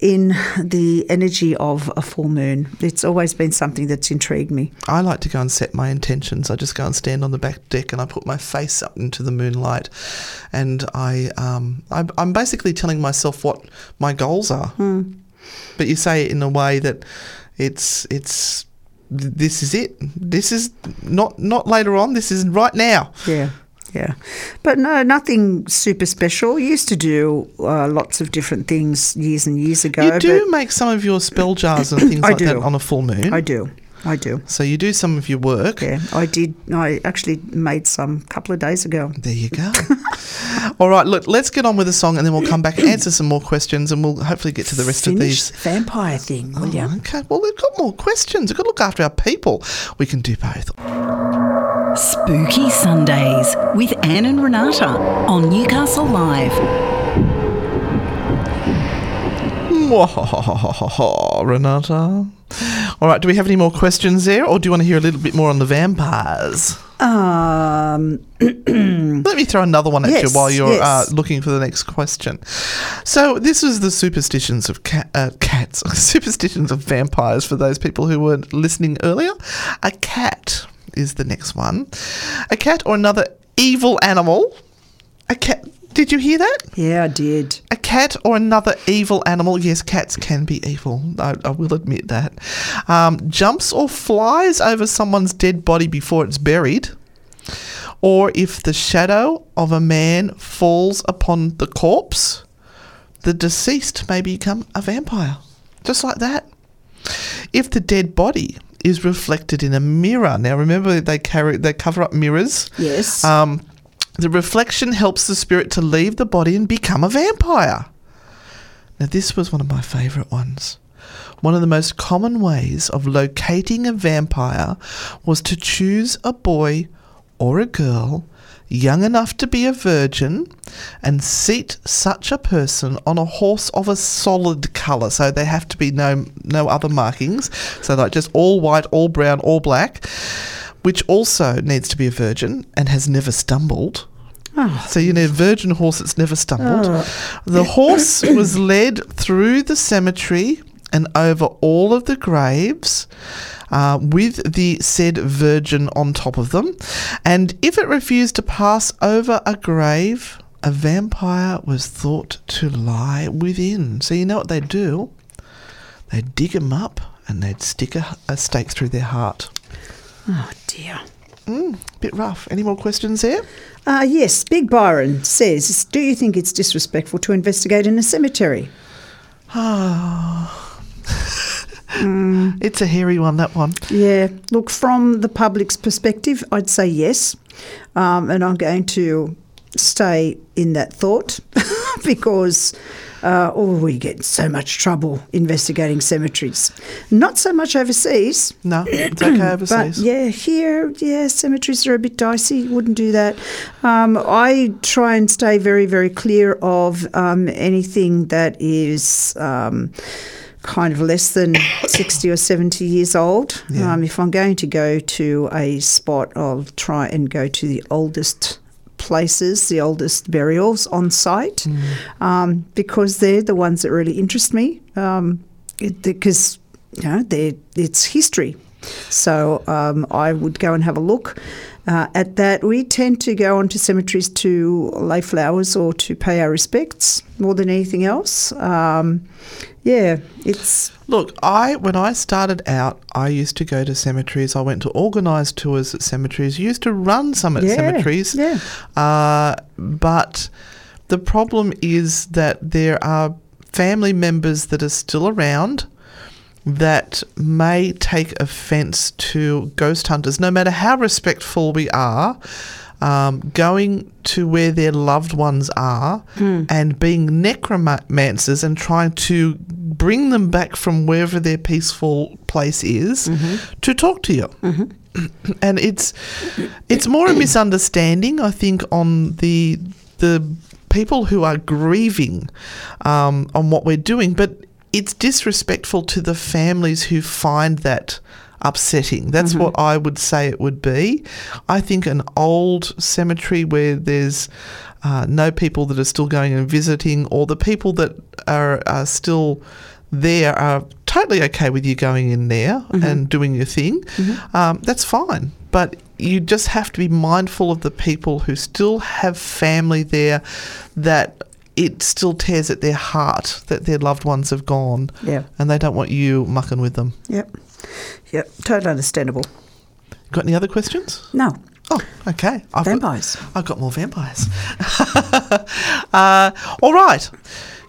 in the energy of a full moon. It's always been something that's intrigued me. I like to go and set my intentions. I just go and stand on the back deck and I put my face up into the moonlight, and I um, I'm, I'm basically telling myself what my goals are. But you say it in a way that it's it's this is it. This is not not later on. This is right now. Yeah. Yeah, but no, nothing super special. Used to do uh, lots of different things years and years ago. You do make some of your spell jars and [coughs] things like that on a full moon. I do, I do. So you do some of your work. Yeah, I did. I actually made some a couple of days ago. There you go. [laughs] All right, look, let's get on with the song and then we'll come back and [coughs] answer some more questions and we'll hopefully get to the rest Finish of these. vampire thing, will you? Oh, okay, well, we've got more questions. We've got to look after our people. We can do both. Spooky Sundays with Anne and Renata on Newcastle Live. Renata. All right, do we have any more questions there or do you want to hear a little bit more on the vampires? Um, [clears throat] Let me throw another one at you while you're yes. uh, looking for the next question. So, this is the superstitions of cat, uh, cats, [laughs] superstitions of vampires for those people who weren't listening earlier. A cat is the next one. A cat or another evil animal. A cat. Did you hear that? yeah, I did. A cat or another evil animal, yes, cats can be evil. I, I will admit that. Um, jumps or flies over someone's dead body before it's buried. Or if the shadow of a man falls upon the corpse, the deceased may become a vampire. Just like that. If the dead body is reflected in a mirror, now remember they carry they cover up mirrors. Yes. Um, the reflection helps the spirit to leave the body and become a vampire. Now, this was one of my favourite ones. One of the most common ways of locating a vampire was to choose a boy or a girl young enough to be a virgin and seat such a person on a horse of a solid colour. So they have to be no no other markings. So like just all white, all brown, all black, which also needs to be a virgin and has never stumbled. Ah. So you need a virgin horse that's never stumbled. Ah. The horse was led through the cemetery and over all of the graves. Uh, with the said virgin on top of them. And if it refused to pass over a grave, a vampire was thought to lie within. So you know what they do? They dig him up and they'd stick a, a stake through their heart. Oh dear. Bit rough. Any more questions there? Uh, yes, Big Byron says, Do you think it's disrespectful to investigate in a cemetery? [laughs] It's a hairy one, that one. Yeah, look, from the public's perspective, I'd say yes. Um, and I'm going to stay in that thought [laughs] because, uh, oh, we get in so much trouble investigating cemeteries. Not so much overseas. No, [clears throat] it's okay But overseas. yeah, here, yeah, cemeteries are a bit dicey. Wouldn't do that. Um, I try and stay very, very clear of um, anything that is. Um, Kind of less than [coughs] 60 or 70 years old. Yeah. Um, if I'm going to go to a spot, I'll try and go to the oldest places, the oldest burials on site, um, because they're the ones that really interest me. Um, it, because you know, it's history. So um, I would go and have a look uh, at that. We tend to go onto cemeteries to lay flowers or to pay our respects more than anything else. Um, yeah, it's Look, I when I started out, I used to go to cemeteries. I went to organised tours at cemeteries. Used to run some at Yeah, cemeteries. yeah. Uh, but the problem is that there are family members that are still around that may take offence to ghost hunters, no matter how respectful we are. Um, going to where their loved ones are and being necromancers and trying to bring them back from wherever their peaceful place is to talk to you. [clears throat] And it's it's more a misunderstanding, I think, on the the people who are grieving um, on what we're doing, but it's disrespectful to the families who find that upsetting. That's what I would say it would be. I think an old cemetery where there's uh, no people that are still going and visiting, or the people that are, are still there are totally okay with you going in there and doing your thing. Um, that's fine. But you just have to be mindful of the people who still have family there that it still tears at their heart that their loved ones have gone Yeah. and they don't want you mucking with them. yep, yep, totally understandable. Got any other questions? No, Oh, okay. I've Vampires. Got, I've got more vampires. [laughs] uh, all right.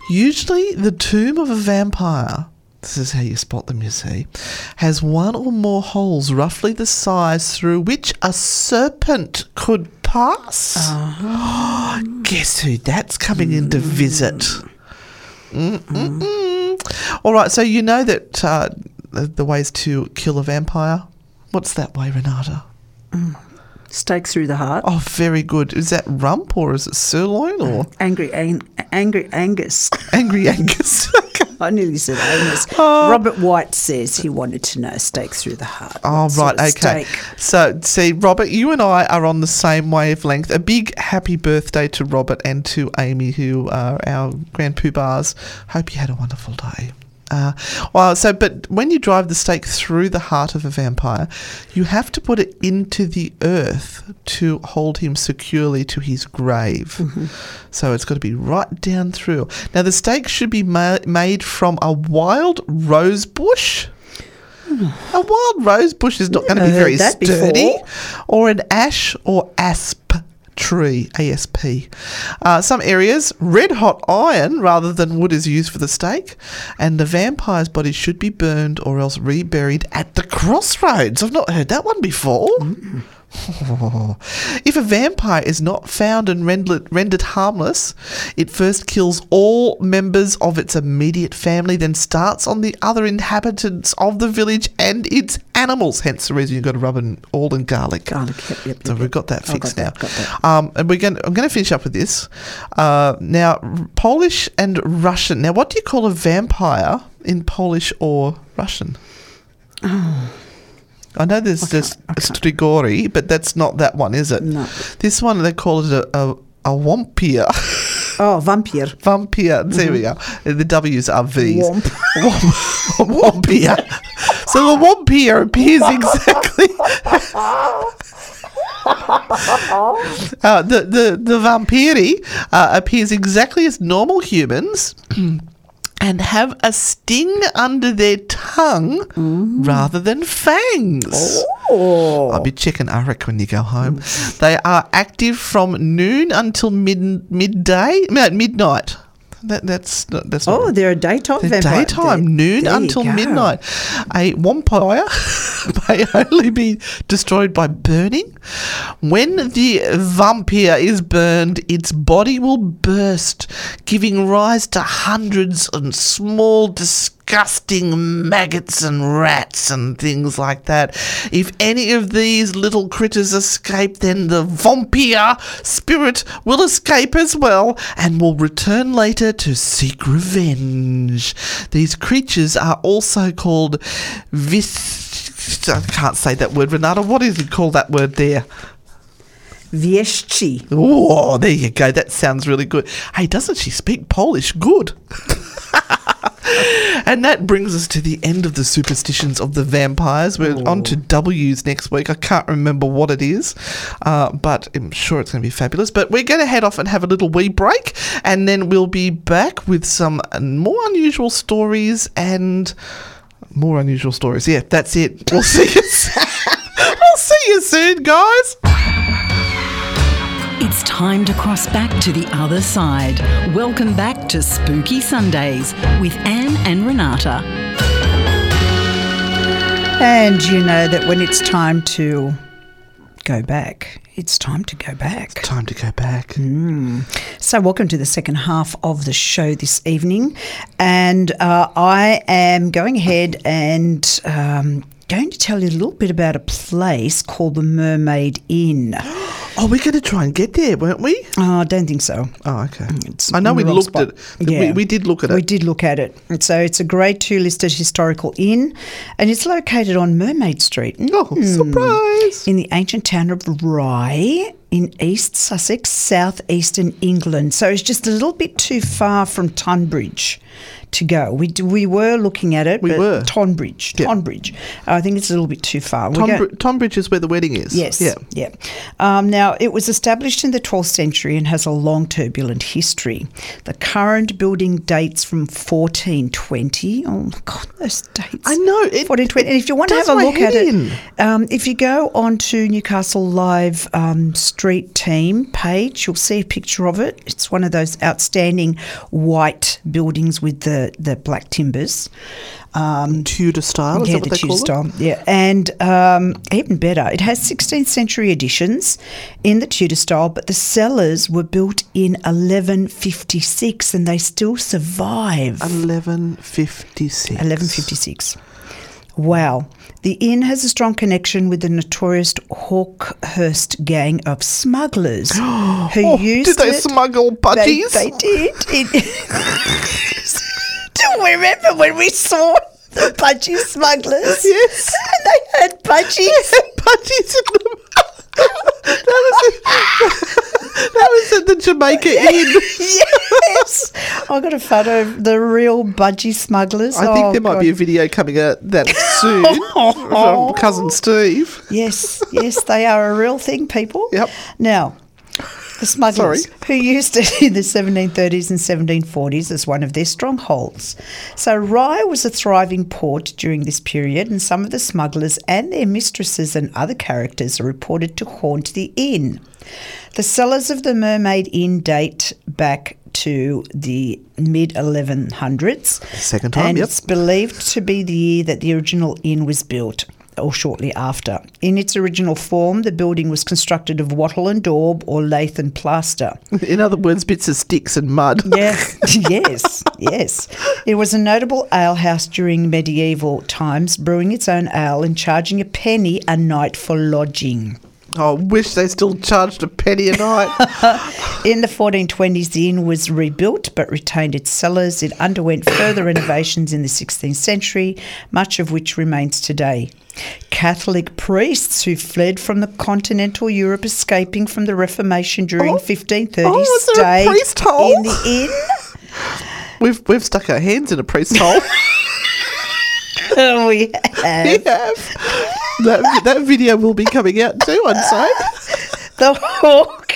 Usually, the tomb of a vampire, this is how you spot them, you see, has one or more holes roughly the size through which a serpent could pass. Uh-huh. [gasps] Guess who that's coming in to mm. visit? Mm-mm-mm. All right, so you know that uh, the, the ways to kill a vampire. What's that way, Renata? Mm. Stake through the heart. Oh, very good. Is that rump or is it sirloin or Angry, ang- angry Angus. [laughs] angry Angus? [laughs] I nearly said Angus. Oh. Robert White says he wanted to know stake through the heart. Oh, right. Okay. steak? So, see, Robert, you and I are on the same wavelength. A big happy birthday to Robert and to Amy, who are our grand poobahs. Hope you had a wonderful day. Uh, well, so, but when you drive the stake through the heart of a vampire, you have to put it into the earth to hold him securely to his grave. So it's got to be right down through. Now, the stake should be ma- made from a wild rose bush. [sighs] A wild rose bush is not going to be very sturdy. before. Or an ash or asp tree, ASP. Uh, some areas, red hot iron rather than wood is used for the stake. And the vampire's body should be burned or else reburied at the crossroads. I've not heard that one before. [laughs] If a vampire is not found and rendered, rendered harmless, it first kills all members of its immediate family, then starts on the other inhabitants of the village and its animals. Hence the reason you've got to rub in oil and garlic. Garlic, yep, yep, So we've got that Oh, fixed got now. that, that. Um, and we're going. I'm going to finish up with this. Uh, now, Polish and Russian. Now, what do you call a vampire in Polish or Russian? I know there's just Strigoi, but that's not that one, is it? No. This one they call it a a, a wampir. [laughs] Oh, vampire. Vampire. There we go. The W's are V's. Womp. [laughs] Womp. Wampir. So the wampir appears exactly. [laughs] Uh, the the the vampiri uh, appears exactly as normal humans. And have a sting under their tongue mm. rather than fangs. Oh. I'll be checking Arik when you go home. They are active from noon until mid midday, no, midnight. That, that's not, that's not Oh, they're a daytime they're vampire. daytime, There- noon until go. midnight. A vampire [laughs] may only be destroyed by burning. When the vampire is burned, its body will burst, giving rise to hundreds of small, disgusting maggots and rats and things like that. If any of these little critters escape, then the vampire spirit will escape as well and will return later to seek revenge. These creatures are also called vis. I can't say that word, Renata. What is it called? That word there. Wieszczy. Oh, there you go. That sounds really good. Hey, doesn't she speak Polish? Good. [laughs] [laughs] and that brings us to the end of the superstitions of the vampires. We're on to W's next week. I can't remember what it is, uh, but I'm sure it's going to be fabulous. But we're going to head off and have a little wee break, and then we'll be back with some more unusual stories and more unusual stories. Yeah, that's it. We'll see you. [laughs] soon. I'll see you soon, guys. It's time to cross back to the other side. Welcome back to Spooky Sundays with Anne and Renata. And you know that when it's time to go back, it's time to go back. Time to go back. So, welcome to the second half of the show this evening. And uh, I am going ahead and um, going to tell you a little bit about a place called the Mermaid Inn. Oh, we're going to try and get there, weren't we? Oh, I don't think so. Oh, okay. Mm, it's I know we looked spot. at it. We, we did look at it. We did look at it. And so it's a grade two listed historical inn and it's located on Mermaid Street. Oh, hmm. surprise! in the ancient town of Rye in East Sussex, southeastern England. So it's just a little bit too far from Tunbridge to go. We d- we were looking at it. We but were. Tonbridge. Yeah. Tonbridge. I think it's a little bit too far. We're Tonbr- go- Tonbridge is where the wedding is. Yes. Yeah. Yeah. Um, now, it was established in the 12th century and has a long, turbulent history. The current building dates from 1420. Oh, my God, those dates. I know, it- 1420. And if you want to have a look at head it, um, if you go onto Newcastle Live um, Street Team page, you'll see a picture of it. It's one of those outstanding white buildings with the, the black timbers. Um, Tudor style. Yeah, the Tudor it? style. Yeah, and um, even better, it has 16th century additions in the Tudor style, but the cellars were built in 1156 and they still survive. 1156. 1156. Wow. The inn has a strong connection with the notorious Hawkhurst gang of smugglers [gasps] who Oh, used did they it. smuggle They, they did. It- [laughs] [laughs] [laughs] Do you remember when we saw the budgie smugglers? [laughs] Yes. And they had budgies. budgies in them. that, was at, [laughs] that was at the Jamaica Inn. yes. I got a photo of the real budgie smugglers. I think Oh, there might God. be a video coming out that soon from cousin Steve. Yes, yes, they are a real thing, people. Yep. Now, the smugglers Sorry. who used it in the 1730s and 1740s as one of their strongholds. So Rye was a thriving port during this period, and some of the smugglers and their mistresses and other characters are reported to haunt the inn. The cellars of the Mermaid Inn date back to the mid 1100s. Second time, and yep. it's believed to be the year that the original inn was built or shortly after. In its original form, the building was constructed of wattle and daub or lath and plaster. In other words, bits of sticks and mud. [laughs] Yes, yes, yes. It was a notable alehouse during medieval times, brewing its own ale and charging a penny a night for lodging. I wish they still charged a penny a night. [laughs] [laughs] In the 1420s, the inn was rebuilt but retained its cellars. It underwent further [coughs] renovations in the 16th century, much of which remains today. Catholic priests who fled from the continental Europe, escaping from the Reformation during Oh. 1530, Oh, is there a stayed in the inn. [laughs] we've we've stuck our hands in a priest hole. we [laughs] [laughs] we have have. That, that video will be coming out too, I'd say. the hawk.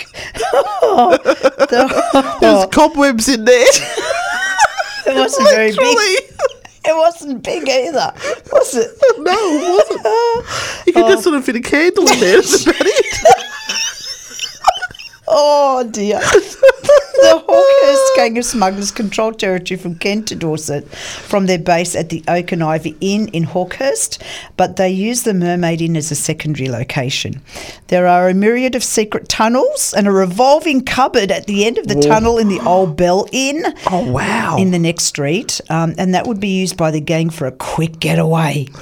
Oh, the There's cobwebs in there. It wasn't very big. It wasn't big either, was it? No, it wasn't. You could just oh. sort of fit a candle in there. That's about it. [laughs] Oh dear. [laughs] the Hawkhurst gang of smugglers controlled territory from Kent to Dorset from their base at the Oak and Ivy Inn in Hawkhurst, but they use the Mermaid Inn as a secondary location. There are a myriad of secret tunnels and a revolving cupboard at the end of the tunnel in the Old Bell Inn. Oh, wow. In the next street, um, and that would be used by the gang for a quick getaway. [laughs]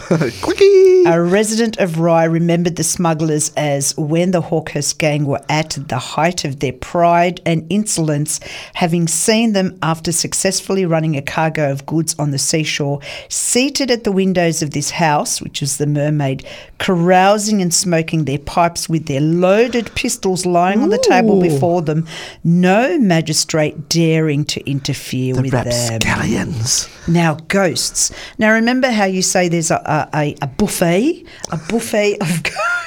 Quickie. A resident of Rye remembered the smugglers as when the Hawkhurst gang were at the height of their pride and insolence, having seen them after successfully running a cargo of goods on the seashore, seated at the windows of this house, which is the Mermaid, carousing and smoking their pipes with their loaded pistols lying on the table before them, no magistrate daring to interfere The with them. rapscallions. Now, ghosts. Now, remember how you say there's a, a, a, a buffet? A buffet of [laughs] ghosts.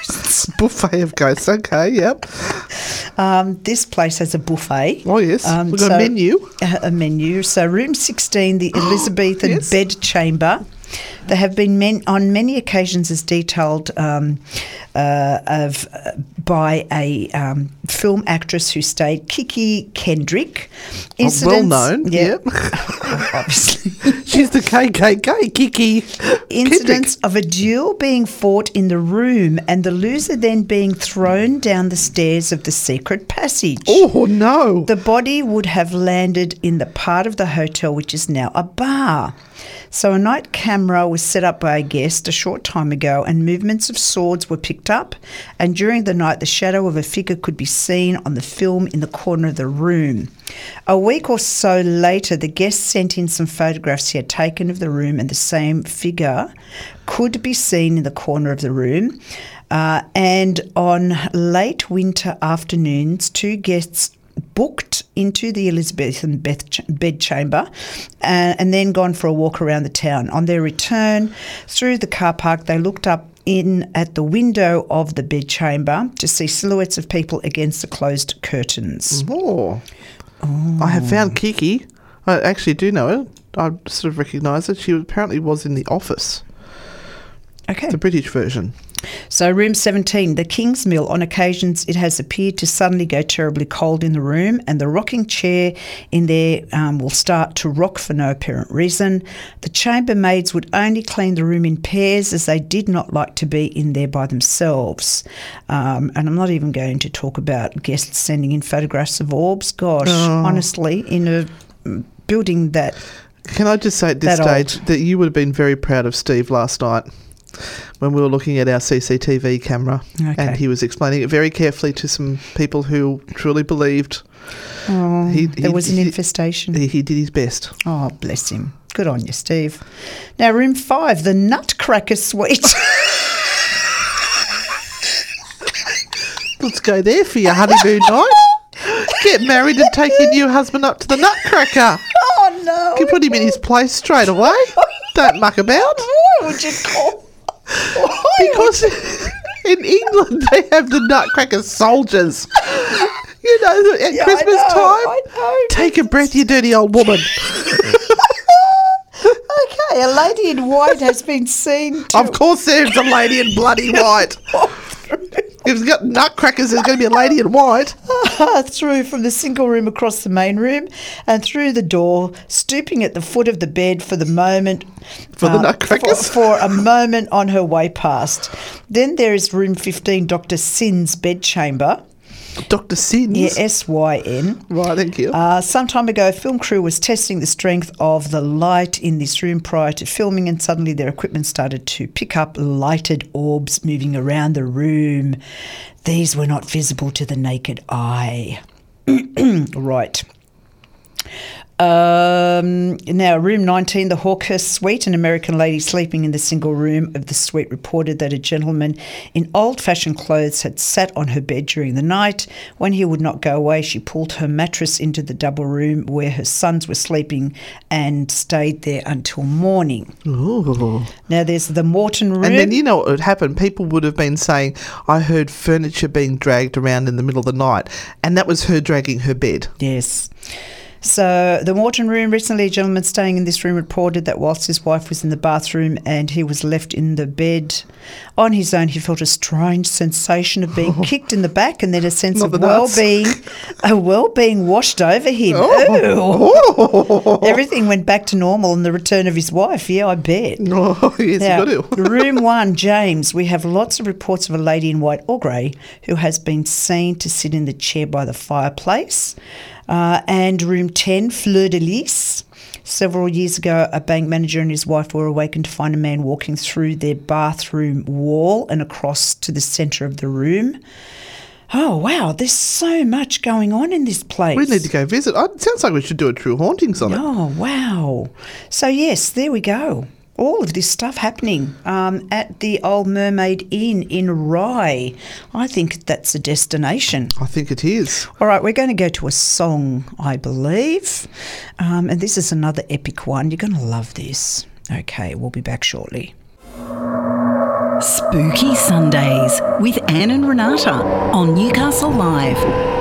Buffet of ghosts. Okay, yep. Um, this place has a buffet. Oh, yes. Um, We've got a menu. A, a menu. So, room 16, the [gasps] Elizabethan Yes. bed There have been men, on many occasions as detailed um, uh, of uh, by a um, film actress who stayed, Kiki Kendrick. Oh, well known, yeah, Yep. [laughs] obviously. [laughs] She's the KKK, Kiki. incidents of a duel being fought in the room and the loser then being thrown down the stairs of the secret passage. Oh, no. The body would have landed in the part of the hotel which is now a bar. So a night camera was set up by a guest a short time ago and movements of swords were picked up and during the night the shadow of a figure could be seen on the film in the corner of the room. A week or so later the guest sent in some photographs he had taken of the room and the same figure could be seen in the corner of the room. Uh, and on late winter afternoons, two guests booked into the Elizabethan beth ch- bed chamber uh, and then gone for a walk around the town. On their return through the car park, they looked up in at the window of the bed chamber to see silhouettes of people against the closed curtains. Oh. I have found Kiki. I actually do know her. I sort of recognise her. She apparently was in The Office, Okay. the British version. So, room 17, the King's Mill. On occasions, it has appeared to suddenly go terribly cold in the room, and the rocking chair in there um, will start to rock for no apparent reason. The chambermaids would only clean the room in pairs as they did not like to be in there by themselves. Um, and I'm not even going to talk about guests sending in photographs of orbs. Gosh, honestly, in a building that Can I just say at this stage old. that you would have been very proud of Steve last night when we were looking at our CCTV camera Okay. and he was explaining it very carefully to some people who truly believed oh, He- there he- was an infestation. he, he did his best. Oh, bless him. Good on you, Steve. Now, room five, the Nutcracker Suite. [laughs] Let's go there for your honeymoon [laughs] night. Get married and take your new husband up to the Nutcracker. oh, no. You put him in his place straight away. Don't muck about. [laughs] Why would you call? Because [laughs] in England they have the Nutcracker soldiers. You know, at Yeah, I Christmas know, time. I know. Take a breath, you dirty old woman. [laughs] Okay, a lady in white has been seen to of course, there's a lady in bloody white. [laughs] If it's got nutcrackers, there's going to be a lady in white. [laughs] through from the single room across the main room and through the door, stooping at the foot of the bed for the moment. For the uh, nutcrackers? For, for a moment on her way past. Then there is room 15, Dr. Syn's bedchamber. Dr. Syn's. Yeah, S Y N. Right, thank you. Uh, some time ago, a film crew was testing the strength of the light in this room prior to filming, and suddenly their equipment started to pick up lighted orbs moving around the room. These were not visible to the naked eye. [clears throat] right. Um, now, room 19, the Hawkhurst suite. An American lady sleeping in the single room of the suite reported that a gentleman in old fashioned clothes had sat on her bed during the night. When he would not go away, she pulled her mattress into the double room where her sons were sleeping and stayed there until morning. Ooh. Now, there's the Morton room. And then you know what would happen? People would have been saying, I heard furniture being dragged around in the middle of the night. And that was her dragging her bed. Yes. So, the Morton room recently, a gentleman staying in this room reported that whilst his wife was in the bathroom and he was left in the bed on his own, he felt a strange sensation of being [laughs] kicked in the back and then a sense Not of well-being, a well-being washed over him. Oh. [laughs] Everything went back to normal and the return of his wife. Yeah, I bet. Oh, [laughs] yes, Now, you got to. room one, James, we have lots of reports of a lady in white or grey who has been seen to sit in the chair by the fireplace. Uh, and room 10, Fleur de Lis. Several years ago, a bank manager and his wife were awakened to find a man walking through their bathroom wall and across to the centre of the room. Oh, wow, there's so much going on in this place. We need to go visit. It sounds like we should do a true hauntings on it. Oh, wow. So, yes, there we go. All of this stuff happening um, at the Old Mermaid Inn in Rye. I think that's a destination. I think it is. All right, we're going to go to a song, I believe. Um, and this is another epic one. You're going to love this. Okay, we'll be back shortly. Spooky Sundays with Anne and Renata on Newcastle Live.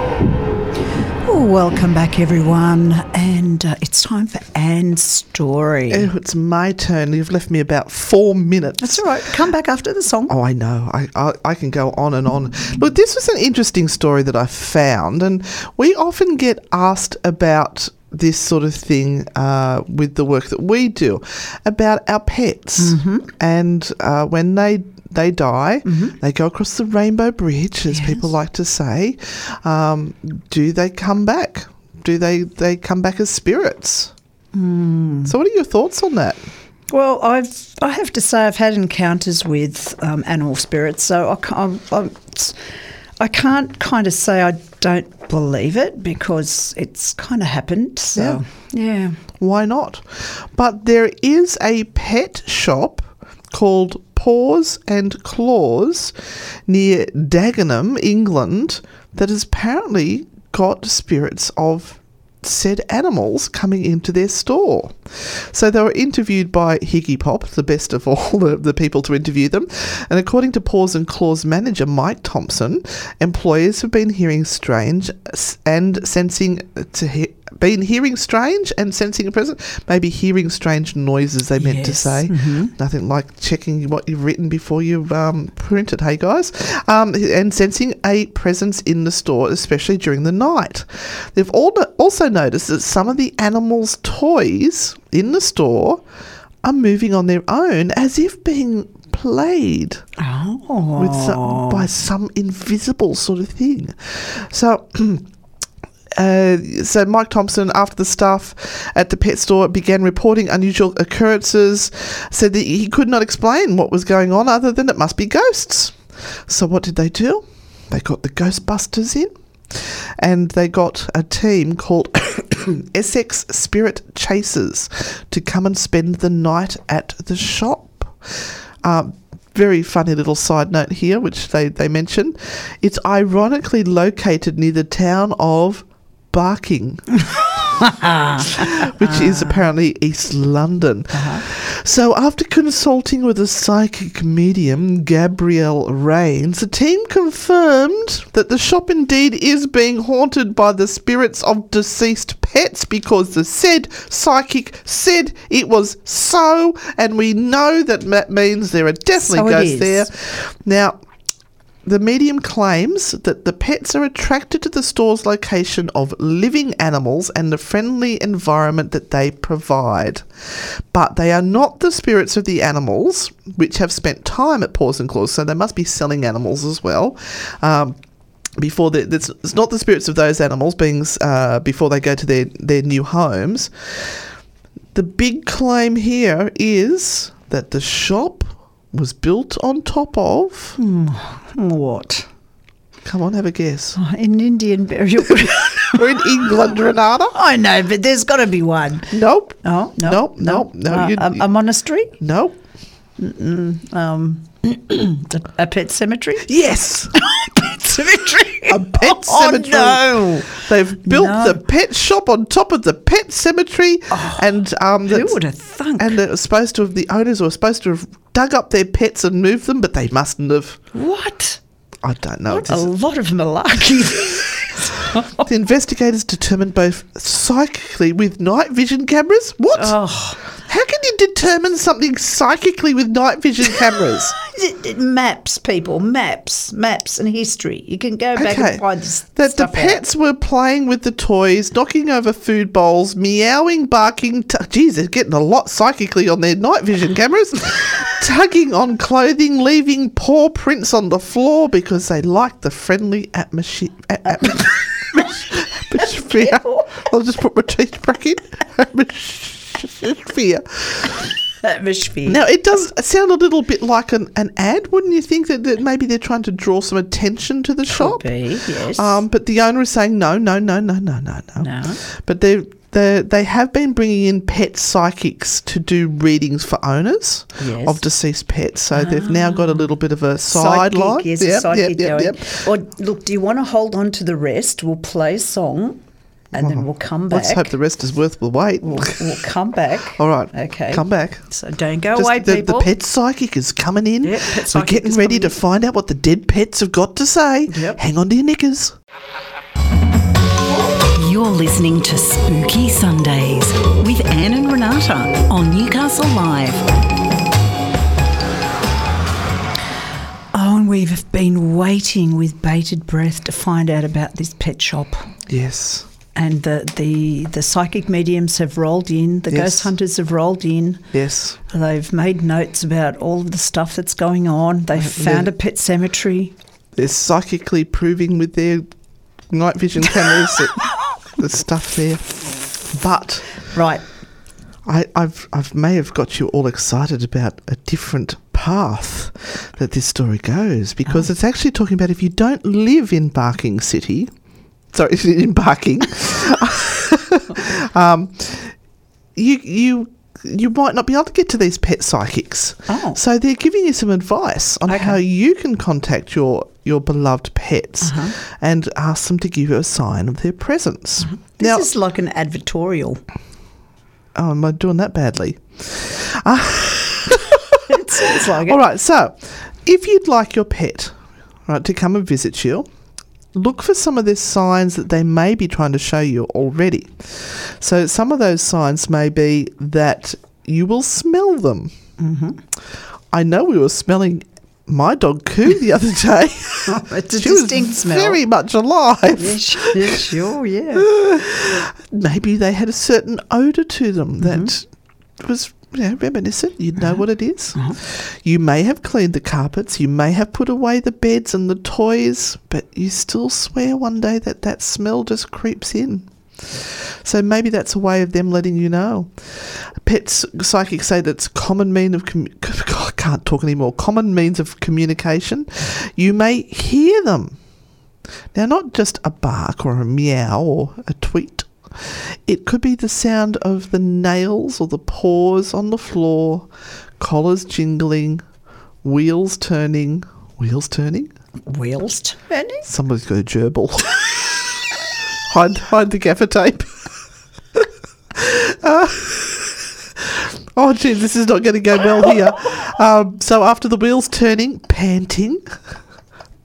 Oh, welcome back, everyone. And uh, it's time for Anne's story. Oh, it's my turn. You've left me about four minutes. That's all right. Come back after the song. Oh, I know. I, I I can go on and on. Look, this was an interesting story that I found, and we often get asked about this sort of thing uh, with the work that we do about our pets, and uh, when they they die, they go across the rainbow bridge, as people like to say. Um, do they come back? Do they they come back as spirits? So, what are your thoughts on that? Well, I've I have to say I've had encounters with um, animal spirits, so I can't, I'm, I can't kind of say I don't believe it because it's kind of happened. So yeah, Why not? But there is a pet shop called Paws and Claws near Dagenham, England, that has apparently got spirits of said animals coming into their store. So they were interviewed by Higgy Pop, the best of all [laughs] the, the people to interview them. And according to Paws and Claws manager Mike Thompson, employers have been hearing strange and sensing to he- been hearing strange and sensing a presence, maybe hearing strange noises. They meant to Yes, say nothing like checking what you've written before you um, printed. Hey guys, um, and sensing a presence in the store, especially during the night. They've all also noticed that some of the animals' toys in the store are moving on their own, as if being played oh, with some, by some invisible sort of thing. So. [clears throat] Uh, so Mike Thompson, after the staff at the pet store began reporting unusual occurrences, said that he could not explain what was going on other than it must be ghosts. So what did they do? They got the Ghostbusters in, and they got a team called [coughs] Essex Spirit Chasers to come and spend the night at the shop. Um, very funny little side note here, which they, they mention. It's ironically located near the town of Barking, [laughs] which is apparently East London. Uh-huh. So, after consulting with a psychic medium, Gabrielle Rains, the team confirmed that the shop indeed is being haunted by the spirits of deceased pets because the said psychic said it was so, and we know that that means there are definitely So ghosts there. Now, the medium claims that the pets are attracted to the store's location of living animals and the friendly environment that they provide. But they are not the spirits of the animals, which have spent time at Paws and Claws, so they must be selling animals as well. Um, before the, it's, not the spirits of those animals being uh, before they go to their, their new homes. The big claim here is that the shop was built on top of. what? Come on, have a guess. Oh, An Indian burial. [laughs] We're in England, Renata. I know, but there's got to be one. Nope. Oh no, Nope, nope, no, Uh, you- a, a monastery, Nope. um, a, pet cemetery. [laughs] Yes. pet cemetery. A pet Oh, cemetery. no. They've built No. the pet shop on top of the pet cemetery, and um, Who would have thunk? and it was supposed to have the owners were supposed to have dug up their pets and moved them, but they mustn't have. what? I don't know. What a lot of malarkey. [laughs] the investigators determined both psychically with night vision cameras. What? Oh, How can you determine something psychically with night vision [laughs] cameras? maps, people, maps, maps, and history. You can go back and find this that the pets were playing with the toys, knocking over food bowls, meowing, barking. T- Geez, they're getting a lot psychically on their night vision cameras. [laughs] tugging on clothing, leaving paw prints on the floor because they like the friendly [laughs] atmosphere. atmosphere. I'll just put my teeth back in. Atmosphere. Now, it does sound a little bit like an, an ad, wouldn't you think? That, that maybe they're trying to draw some attention to the shop? be, yes. Um, but the owner is saying no, no, no, no, no, no, no. No. But they they they have been bringing in pet psychics to do readings for owners Yes. of deceased pets. So they've now got a little bit of a sideline. yes, a psychic yep, yep, yep. Or look, do you want to hold on to the rest? We'll play a song, and then we'll uh-huh. come back. Let's hope the rest is worth the wait. we'll, we'll come back. [laughs] All right. Okay. Come back. So don't go Just away, the, people. the pet psychic is coming in. Yep, pet We're getting is ready to in. find out what the dead pets have got to say. Yep. Hang on to your knickers. You're listening to Spooky Sundays with Anne and Renata on Newcastle Live. oh, and we've been waiting with bated breath to find out about this pet shop. Yes. And the, the, the psychic mediums have rolled in, the Yes. ghost hunters have rolled in. Yes. They've made notes about all of the stuff that's going on. They've found a pet cemetery. They're psychically proving with their night vision [laughs] cameras that there's stuff there. But Right. I, I've I've may have got you all excited about a different path that this story goes because oh. it's actually talking about if you don't live in Barking City, sorry, [laughs] in Barking, um, you you you might not be able to get to these pet psychics. Oh. So they're giving you some advice on Okay. how you can contact your your beloved pets Uh-huh. and ask them to give you a sign of their presence. This Now, is like an advertorial. oh, am I doing that badly? [laughs] It sounds like it. All right, so if you'd like your pet, right, to come and visit you, look for some of the signs that they may be trying to show you already. So some of those signs may be that you will smell them. Mm-hmm. I know we were smelling my dog Coo the other [laughs] day. It's a [laughs] she distinct smell. very much alive. Yes, yes, sure, yeah. [laughs] Maybe they had a certain odour to them that Mm-hmm. was you know, reminiscent. You'd know what it is. Uh-huh. You may have cleaned the carpets, you may have put away the beds and the toys, but you still swear one day that that smell just creeps in. So maybe that's a way of them letting you know. Pets psychics say that's a common mean of [laughs] I can't talk anymore. Common means of communication. You may hear them. Now, not just a bark or a meow or a tweet. It could be the sound of the nails or the paws on the floor, collars jingling, wheels turning. Wheels turning? Wheels turning? Somebody's got a gerbil. [laughs] hide, hide the gaffer tape. [laughs] Uh, oh, geez, this is not going to go well here. Um, so after the wheels turning, panting,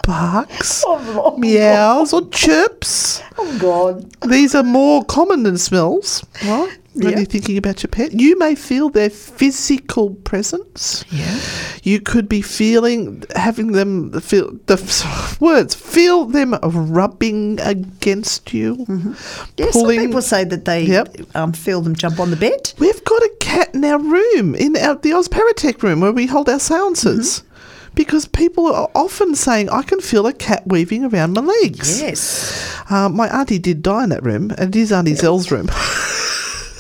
barks, [laughs] meows, or chirps. Oh, God. These are more common than smells, right? When Yeah. you're thinking about your pet, you may feel their physical presence. Yeah. You could be feeling, having them feel the [laughs] words, feel them rubbing against you. Yes, Pulling- some people say that they Yep. um, feel them jump on the bed. We've got a cat in our room, in our, the Oz Paratech room where we hold our seances. Because people are often saying, I can feel a cat weaving around my legs. Yes. Uh, my auntie did die in that room, and it is Auntie Zell's room. [laughs]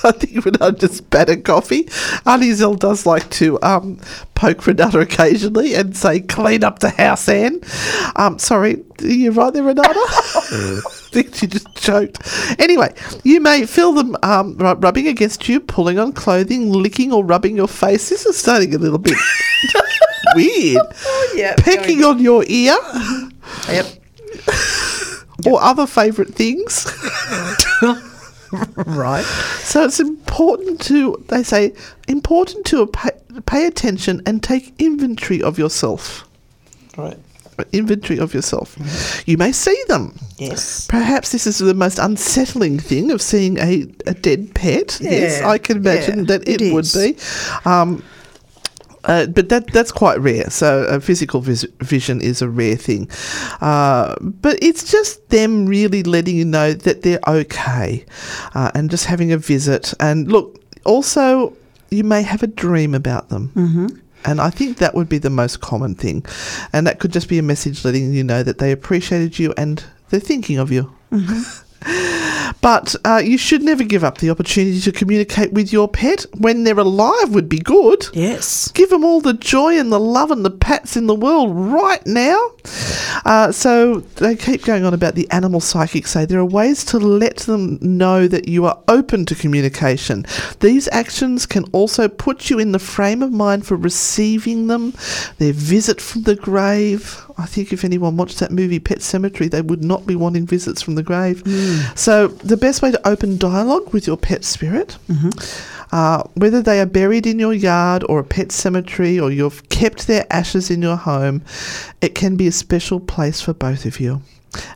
I think Renata just at coffee. Auntie Zell does like to um, poke Renata occasionally and say, clean up the house, Anne. Um, sorry, you're right there, Renata? [laughs] I think she just choked. Anyway, you may feel them um, ru- rubbing against you, pulling on clothing, licking or rubbing your face. This is starting a little bit [laughs] weird. [laughs] yeah. Pecking on your ear Yep. [laughs] or other favourite things. [laughs] Right. So it's important to, they say, important to pay, pay attention and take inventory of yourself. Right. inventory of yourself. You may see them. Yes. Perhaps this is the most unsettling thing of seeing a, a dead pet. yes, I can imagine yeah, that it, it would be. Um, uh, but that that's quite rare. So uh, physical vis- vision is a rare thing. Uh, but it's just them really letting you know that they're okay, uh, and just having a visit. And look, also you may have a dream about them. Mm-hmm. And I think that would be the most common thing. And that could just be a message letting you know that they appreciated you and they're thinking of you. But uh, you should never give up the opportunity to communicate with your pet when they're alive, would be good. Yes. Give them all the joy and the love and the pats in the world right now. Uh, so they keep going on about the animal psychics say there are ways to let them know that you are open to communication. These actions can also put you in the frame of mind for receiving them, their visit from the grave. I think if anyone watched that movie Pet Sematary, they would not be wanting visits from the grave. So the best way to open dialogue with your pet spirit uh, whether they are buried in your yard or a pet cemetery or you've kept their ashes in your home, it can be a special place for both of you.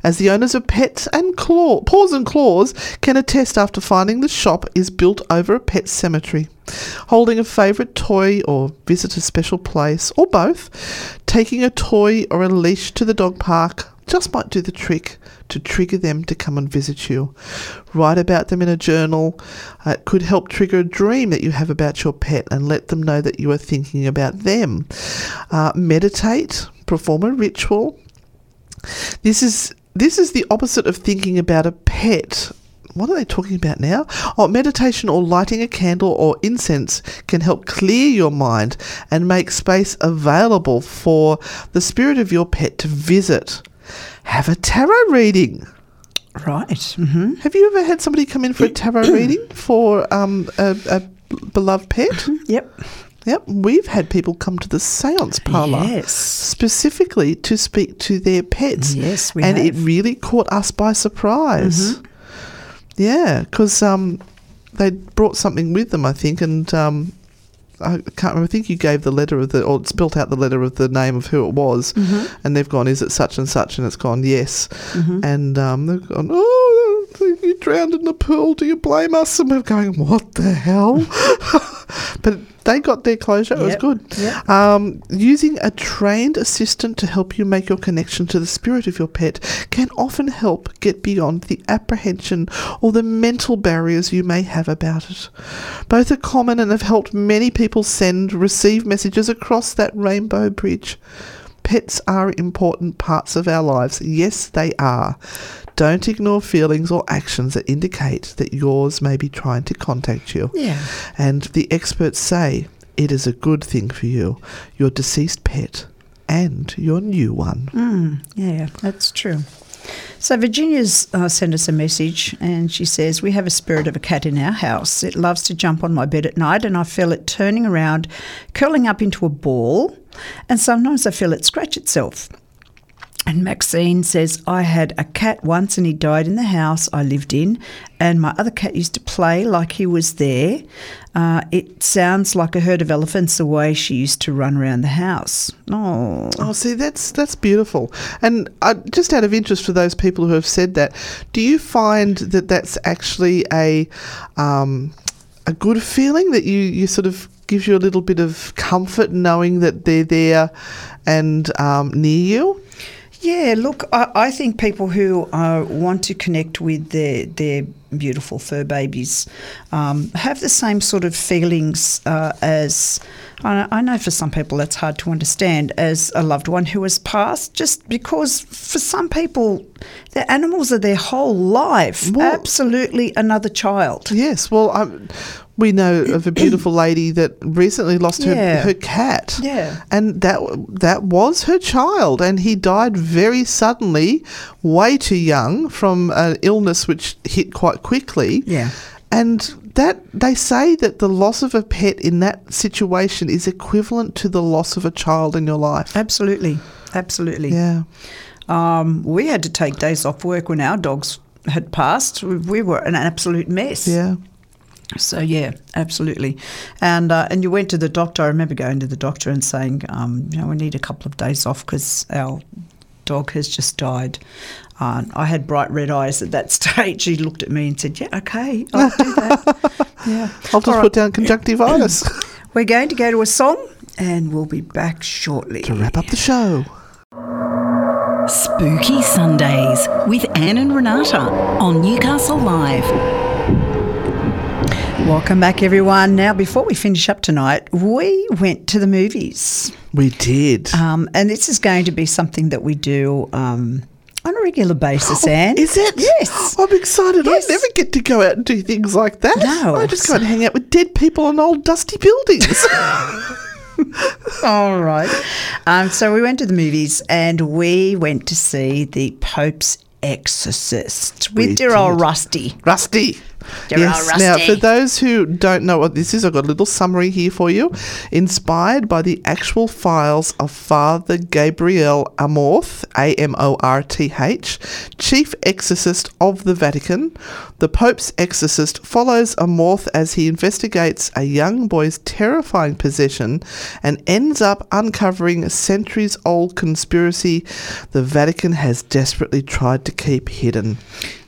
As the owners of Pets and Claw, Paws and Claws can attest after finding the shop is built over a pet cemetery. Holding a favourite toy or visit a special place, or both, taking a toy or a leash to the dog park just might do the trick to trigger them to come and visit you. Write about them in a journal. Uh, it could help trigger a dream that you have about your pet and let them know that you are thinking about them. Uh, meditate, perform a ritual. This is this is the opposite of thinking about a pet. What are they talking about now? Oh, meditation or lighting a candle or incense can help clear your mind and make space available for the spirit of your pet to visit. Have a tarot reading. Right. hmm Have you ever had somebody come in for a tarot [clears throat] reading for um, a, a beloved pet? Yep. Yep, we've had people come to the seance parlour Yes. specifically to speak to their pets. Yes, we and it have. Mm-hmm. really caught us by surprise. Yeah, because um, they brought something with them, I think, and um, I can't remember. I think you gave the letter of the, or it spelt out the letter of the name of who it was, Mm-hmm. and they've gone, "Is it such and such?" And it's gone, "Yes," and um, they've gone, "Oh, you drowned in the pool. Do you blame us?" And we're going, "What the hell?" [laughs] but they got their closure. It was good. yep. Um, using a trained assistant to help you make your connection to the spirit of your pet can often help get beyond the apprehension or the mental barriers you may have about it. Both are common and have helped many people send, receive messages across that rainbow bridge. Pets are important parts of our lives. Yes, they are. Don't ignore feelings or actions that indicate that yours may be trying to contact you. Yeah. And the experts say it is a good thing for you, your deceased pet, and your new one. Mm, yeah, that's true. So Virginia's uh, sent us a message, and she says we have a spirit of a cat in our house. It loves to jump on my bed at night, and I feel it turning around, curling up into a ball, and sometimes I feel it scratch itself. And Maxine says, I had a cat once and he died in the house I lived in, and my other cat used to play like he was there. Uh, it sounds like a herd of elephants the way she used to run around the house. Oh, Oh, see, that's that's beautiful. And uh, just out of interest for those people who have said that, do you find that that's actually a um, a good feeling that you you sort of gives you a little bit of comfort knowing that they're there and um, near you? Yeah, look, I, I think people who uh, want to connect with their their beautiful fur babies um, have the same sort of feelings uh, as I know, I know for some people that's hard to understand as a loved one who has passed. Just because for some people, their animals are their whole life, Well- absolutely another child. Yes. Well, um, we know of a beautiful lady that recently lost her Yeah. her cat. Yeah. and that that was her child, and he died very suddenly, way too young from an illness which hit quite quickly. Yeah. and that they say that the loss of a pet in that situation is equivalent to the loss of a child in your life. Absolutely, absolutely. Yeah. Um, we had to take days off work when our dogs had passed. We- We were an absolute mess. Yeah. So yeah, absolutely. And uh, and you went to the doctor. I remember going to the doctor and saying, um, you know, we need a couple of days off because our dog has just died. Uh, I had bright red eyes at that [laughs] stage. He looked at me and said, "Yeah, okay, I'll do that." [laughs] yeah, I'll just All right. put down conjunctivitis [laughs] We're going to go to a song, and we'll be back shortly. to wrap up the show. Spooky Sundays with Anne and Renata on Newcastle Live. Welcome back, everyone. Now, before we finish up tonight, we went to the movies. We did. Um, and this is going to be something that we do um, on a regular basis, Anne. Oh, Is it? Yes. I'm excited. Yes. I never get to go out and do things like that. No. I just go and hang out with dead people in old dusty buildings. [laughs] All right. Um, so we went to the movies and we went to see The Pope's Exorcist with We dear old. Rusty. Rusty. Dear yes. Now, for those who don't know what this is, I've got a little summary here for you. Inspired by the actual files of Father Gabriel Amorth, A M O R T H, chief exorcist of the Vatican, the Pope's Exorcist follows Amorth as he investigates a young boy's terrifying possession and ends up uncovering a centuries old conspiracy the Vatican has desperately tried to keep hidden.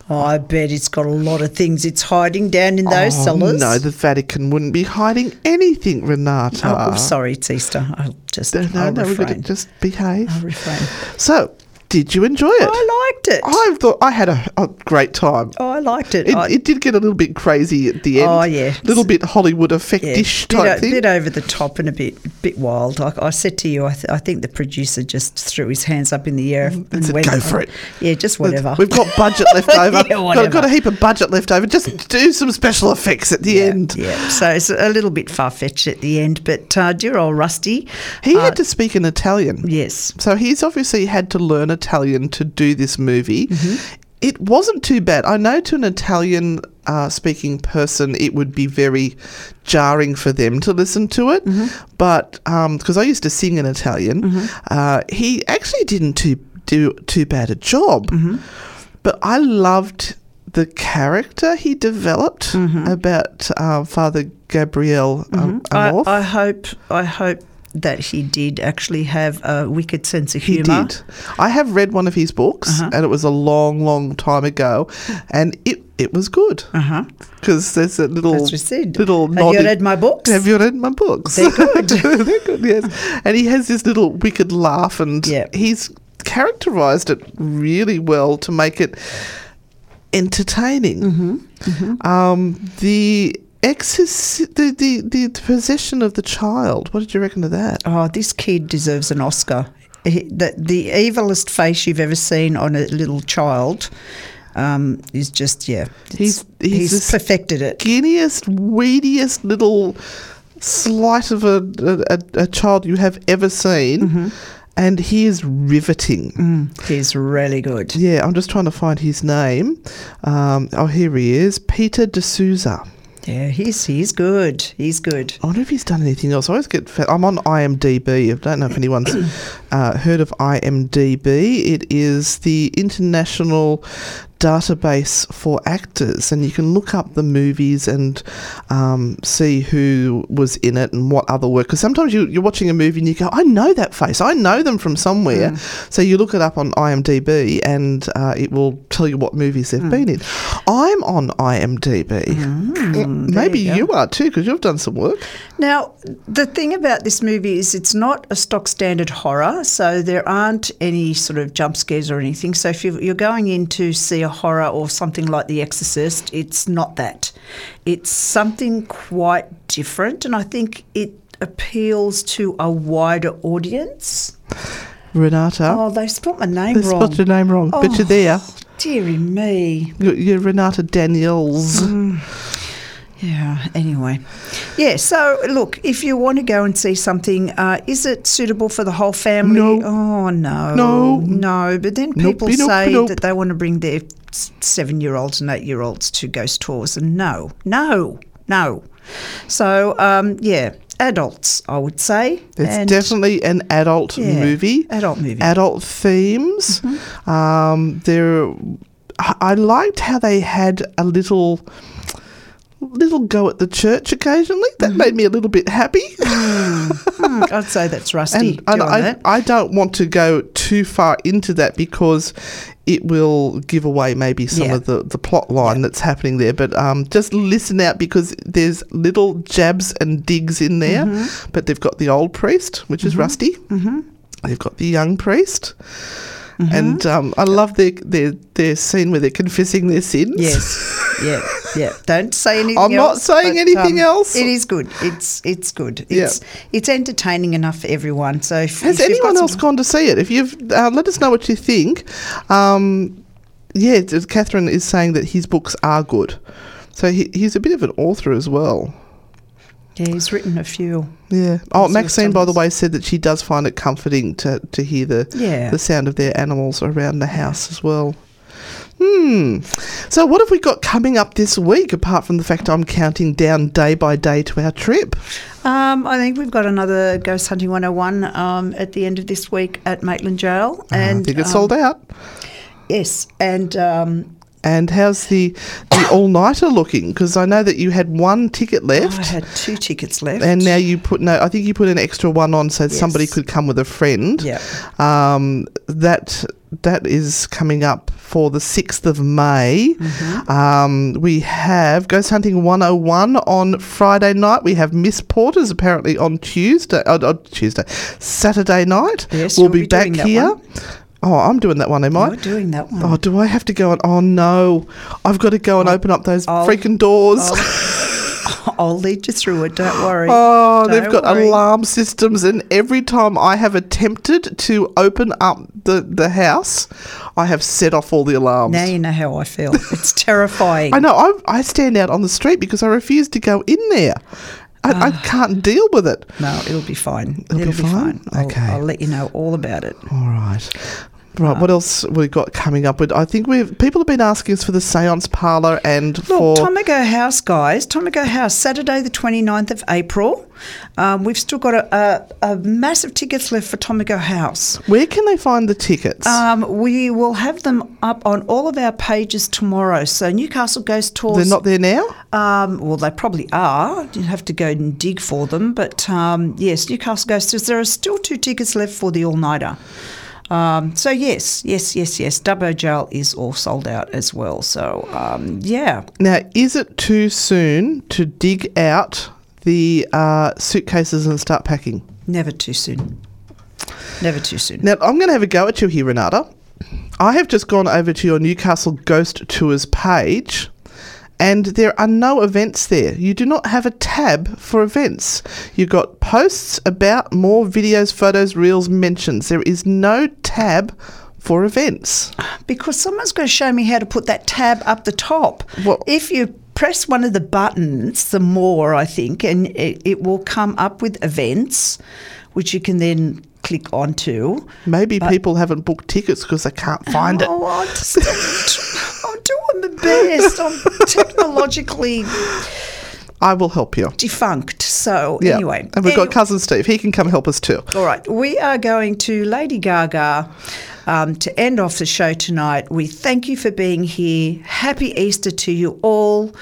Oh, I bet it's got a lot of things it's hiding down in those Oh, cellars. No, the Vatican wouldn't be hiding anything, Renata. Oh, sorry, it's Easter. I'll just No, no, I'll no, we've got to refrain. just behave. I'll refrain. So, did you enjoy it? I liked it. I thought I had a, a great time. oh, I liked it. It, I, it did get a little bit crazy at the end. Oh, yeah. A little bit Hollywood yeah, effect-ish bit, type o- thing. bit over the top and a bit bit wild. Like I said to you, I, th- I think the producer just threw his hands up in the air and said, went, "Go for it." Yeah, just whatever. We've got budget left [laughs] over. Yeah, got, whatever. got a heap of budget left over. Just do some special effects at the yeah, end. Yeah, so it's a little bit far fetched at the end, but uh, dear old Rusty. He uh, had to speak in Italian. Yes. So he's obviously had to learn Italian to do this movie. Mm-hmm. It wasn't too bad. I know to an Italian uh, speaking person, it would be very jarring for them to listen to it. Mm-hmm. But because I used to sing in Italian, uh, he actually didn't too, do too bad a job. Mm-hmm. But I loved the character he developed about uh, Father Gabriel um, Mm-hmm. I, I hope I hope that he did actually have a wicked sense of humour. He did. I have read one of his books, Uh-huh. and it was a long, long time ago, and it it was good because there's a little little. Have you read my books? Have you read my books? [laughs] They're good. They're good. Yes, and he has this little wicked laugh, and Yeah. he's characterized it really well to make it entertaining. Mm-hmm. Um, the exorc- the, the the possession of the child. What did you reckon of that? Oh, this kid deserves an Oscar. He, the, the evilest face you've ever seen on a little child um, is just, yeah. it's- He's- he's perfected it. skinniest, weediest little slight of a, a, a child you have ever seen. Mm-hmm. And he is riveting. He's really good. Yeah, I'm just trying to find his name. Um, oh, here he is Peter DeSouza. Yeah, he's, he's good. He's good. I wonder if he's done anything else. I always get. I'm on IMDb. I don't know if anyone's uh, heard of IMDb. It is the international database for actors, and you can look up the movies and um, see who was in it and what other work. Because sometimes you, you're watching a movie and you go, "I know that face. I know them from somewhere." So you look it up on IMDb, and uh, it will tell you what movies they've been in. I'm on IMDb. Maybe you you, are too, because you've done some work. Now, the thing about this movie is it's not a stock standard horror, so there aren't any sort of jump scares or anything. So if you- you're going in to see a horror or something like The Exorcist, it's not that. It's something quite different, and I think it appeals to a wider audience. Renata. Oh, they spelled my name they wrong. spelled your name wrong, but you're Oh. there. Deary me. You're, you're Renata Daniels. Mm. Yeah, anyway. Yeah, so look, if you want to go and see something, uh, is it suitable for the whole family? No. Oh, no. No. No, but then people nope, say nope. that they want to bring their seven year olds and eight year olds to ghost tours, and no, no, no. So, um, yeah, adults, I would say. It's And- definitely an adult Yeah, movie. adult movie. Adult themes. Um, there, I I liked how they had a little little go at the church occasionally. That made me a little bit happy. Hmm, [laughs] I'd say that's Rusty and, and I, that. I don't want to go too far into that because it will give away maybe some Yeah. of the, the plot line that's happening there. But um, just listen out because there's little jabs and digs in there. Mm-hmm. But they've got the old priest, which is Rusty. Mm-hmm. They've got the young priest. Mm-hmm. And um, I love their, their their scene where they're confessing their sins. Yes. [laughs] yeah. Yeah. Don't say anything I'm not else, saying but, anything um, else. It is good. It's it's good. Yeah. It's it's entertaining enough for everyone. So if, Has if anyone else gone to see it? If you've, uh, let us know what you think. Um, yeah, it's- Catherine is saying that his books are good. So he, he's a bit of an author as well. Yeah, he's written a few. Yeah. Oh, Maxine, by the way, said that she does find it comforting to, to hear the Yeah. the sound of their animals around the house as well. Hmm. So, what have we got coming up this week apart from the fact I'm counting down day by day to our trip? Um, I think we've got another Ghost Hunting 101 um, at the end of this week at Maitland Jail. And I think it's um, sold out. Yes, and um, And how's the the [coughs] all nighter looking? Because I know that you had one ticket left. I had two tickets left. And now you put no, I think you put an extra one on so somebody could come with a friend. Yeah. Um, that that is coming up for the sixth of May. Mm-hmm. Um, we have Ghost Hunting 101 on Friday night. We have Miss Porter's apparently on Tuesday. Oh, oh, Tuesday, Saturday night. Yes, we'll you'll be, be back here. Oh, I'm doing that one, am I? You're doing that one. Oh, do I have to go and? Oh no, I've got to go and open up those I'll- freaking doors. [laughs] I'll lead you through it. Don't worry. Oh, they've got worry. alarm systems, and every time I have attempted to open up the, the house, I have set off all the alarms. Now you know how I feel. It's terrifying. [laughs] I know. I, I stand out on the street because I refuse to go in there. I, I ah. can't deal with it. No, it'll be fine. It'll be fine? I'll, Okay. I'll let you know all about it. All right. Right, what else we got coming up? With I think we've people have been asking us for the seance parlor and for Tomago House, guys. Tomago House, Saturday, the 29th of April. Um, we've still got a, a, a massive tickets left for Tomago House. where can they find the tickets? Um, we will have them up on all of our pages tomorrow. So Newcastle Ghost Tours. They're not there now. Um, well, they probably are. You have to go and dig for them. But um, yes, Newcastle Ghost Tours. There are still two tickets left for the all nighter. Um, so yes, yes, yes, yes. Dubbo Jail is all sold out as well. So um, yeah, Now, is it too soon to dig out the uh, suitcases and start packing? never too soon. Never too soon. Now, I'm going to have a go at you here, Renata. I have just gone over to your Newcastle Ghost Tours page, and there are no events there. You do not have a tab for events. You've got posts about more videos, photos, reels, mentions. There is no tab for events. Because someone's going to show me how to put that tab up the top. Well- if you press one of the buttons, the more I think, and it, it will come up with events, which you can then click onto. Maybe people haven't booked tickets because they can't find it. Oh, I just, I'm [laughs] doing the best. I'm [laughs] technologically I will help you. defunct. So Yeah. anyway, and we've got cousin Steve. He can come help us too. All right, we are going to Lady Gaga um, to end off the show tonight. We thank you for being here. Happy Easter to you all.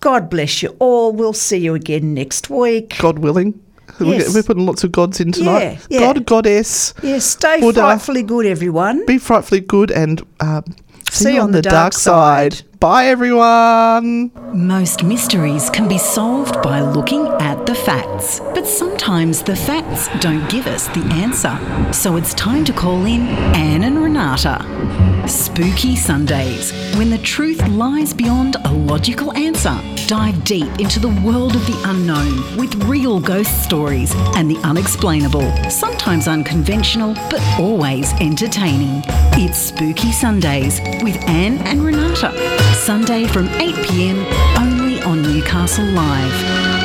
God bless you all. We'll see you again next week. God willing. We're- Yes. We're putting lots of gods in tonight. Yeah, yeah. God, goddess. Yes, stay Buddha. frightfully good, everyone. Be frightfully good and um, See you on the dark side. Bye, everyone. Most mysteries can be solved by looking at the facts. But sometimes the facts don't give us the answer. So it's time to call in Anne and Renata. Spooky Sundays, when the truth lies beyond a logical answer. Dive deep into the world of the unknown with real ghost stories and the unexplainable. Sometimes unconventional, but always entertaining. It's Spooky Sundays with Anne and Renata. Sunday from 8 pm only on Newcastle Live.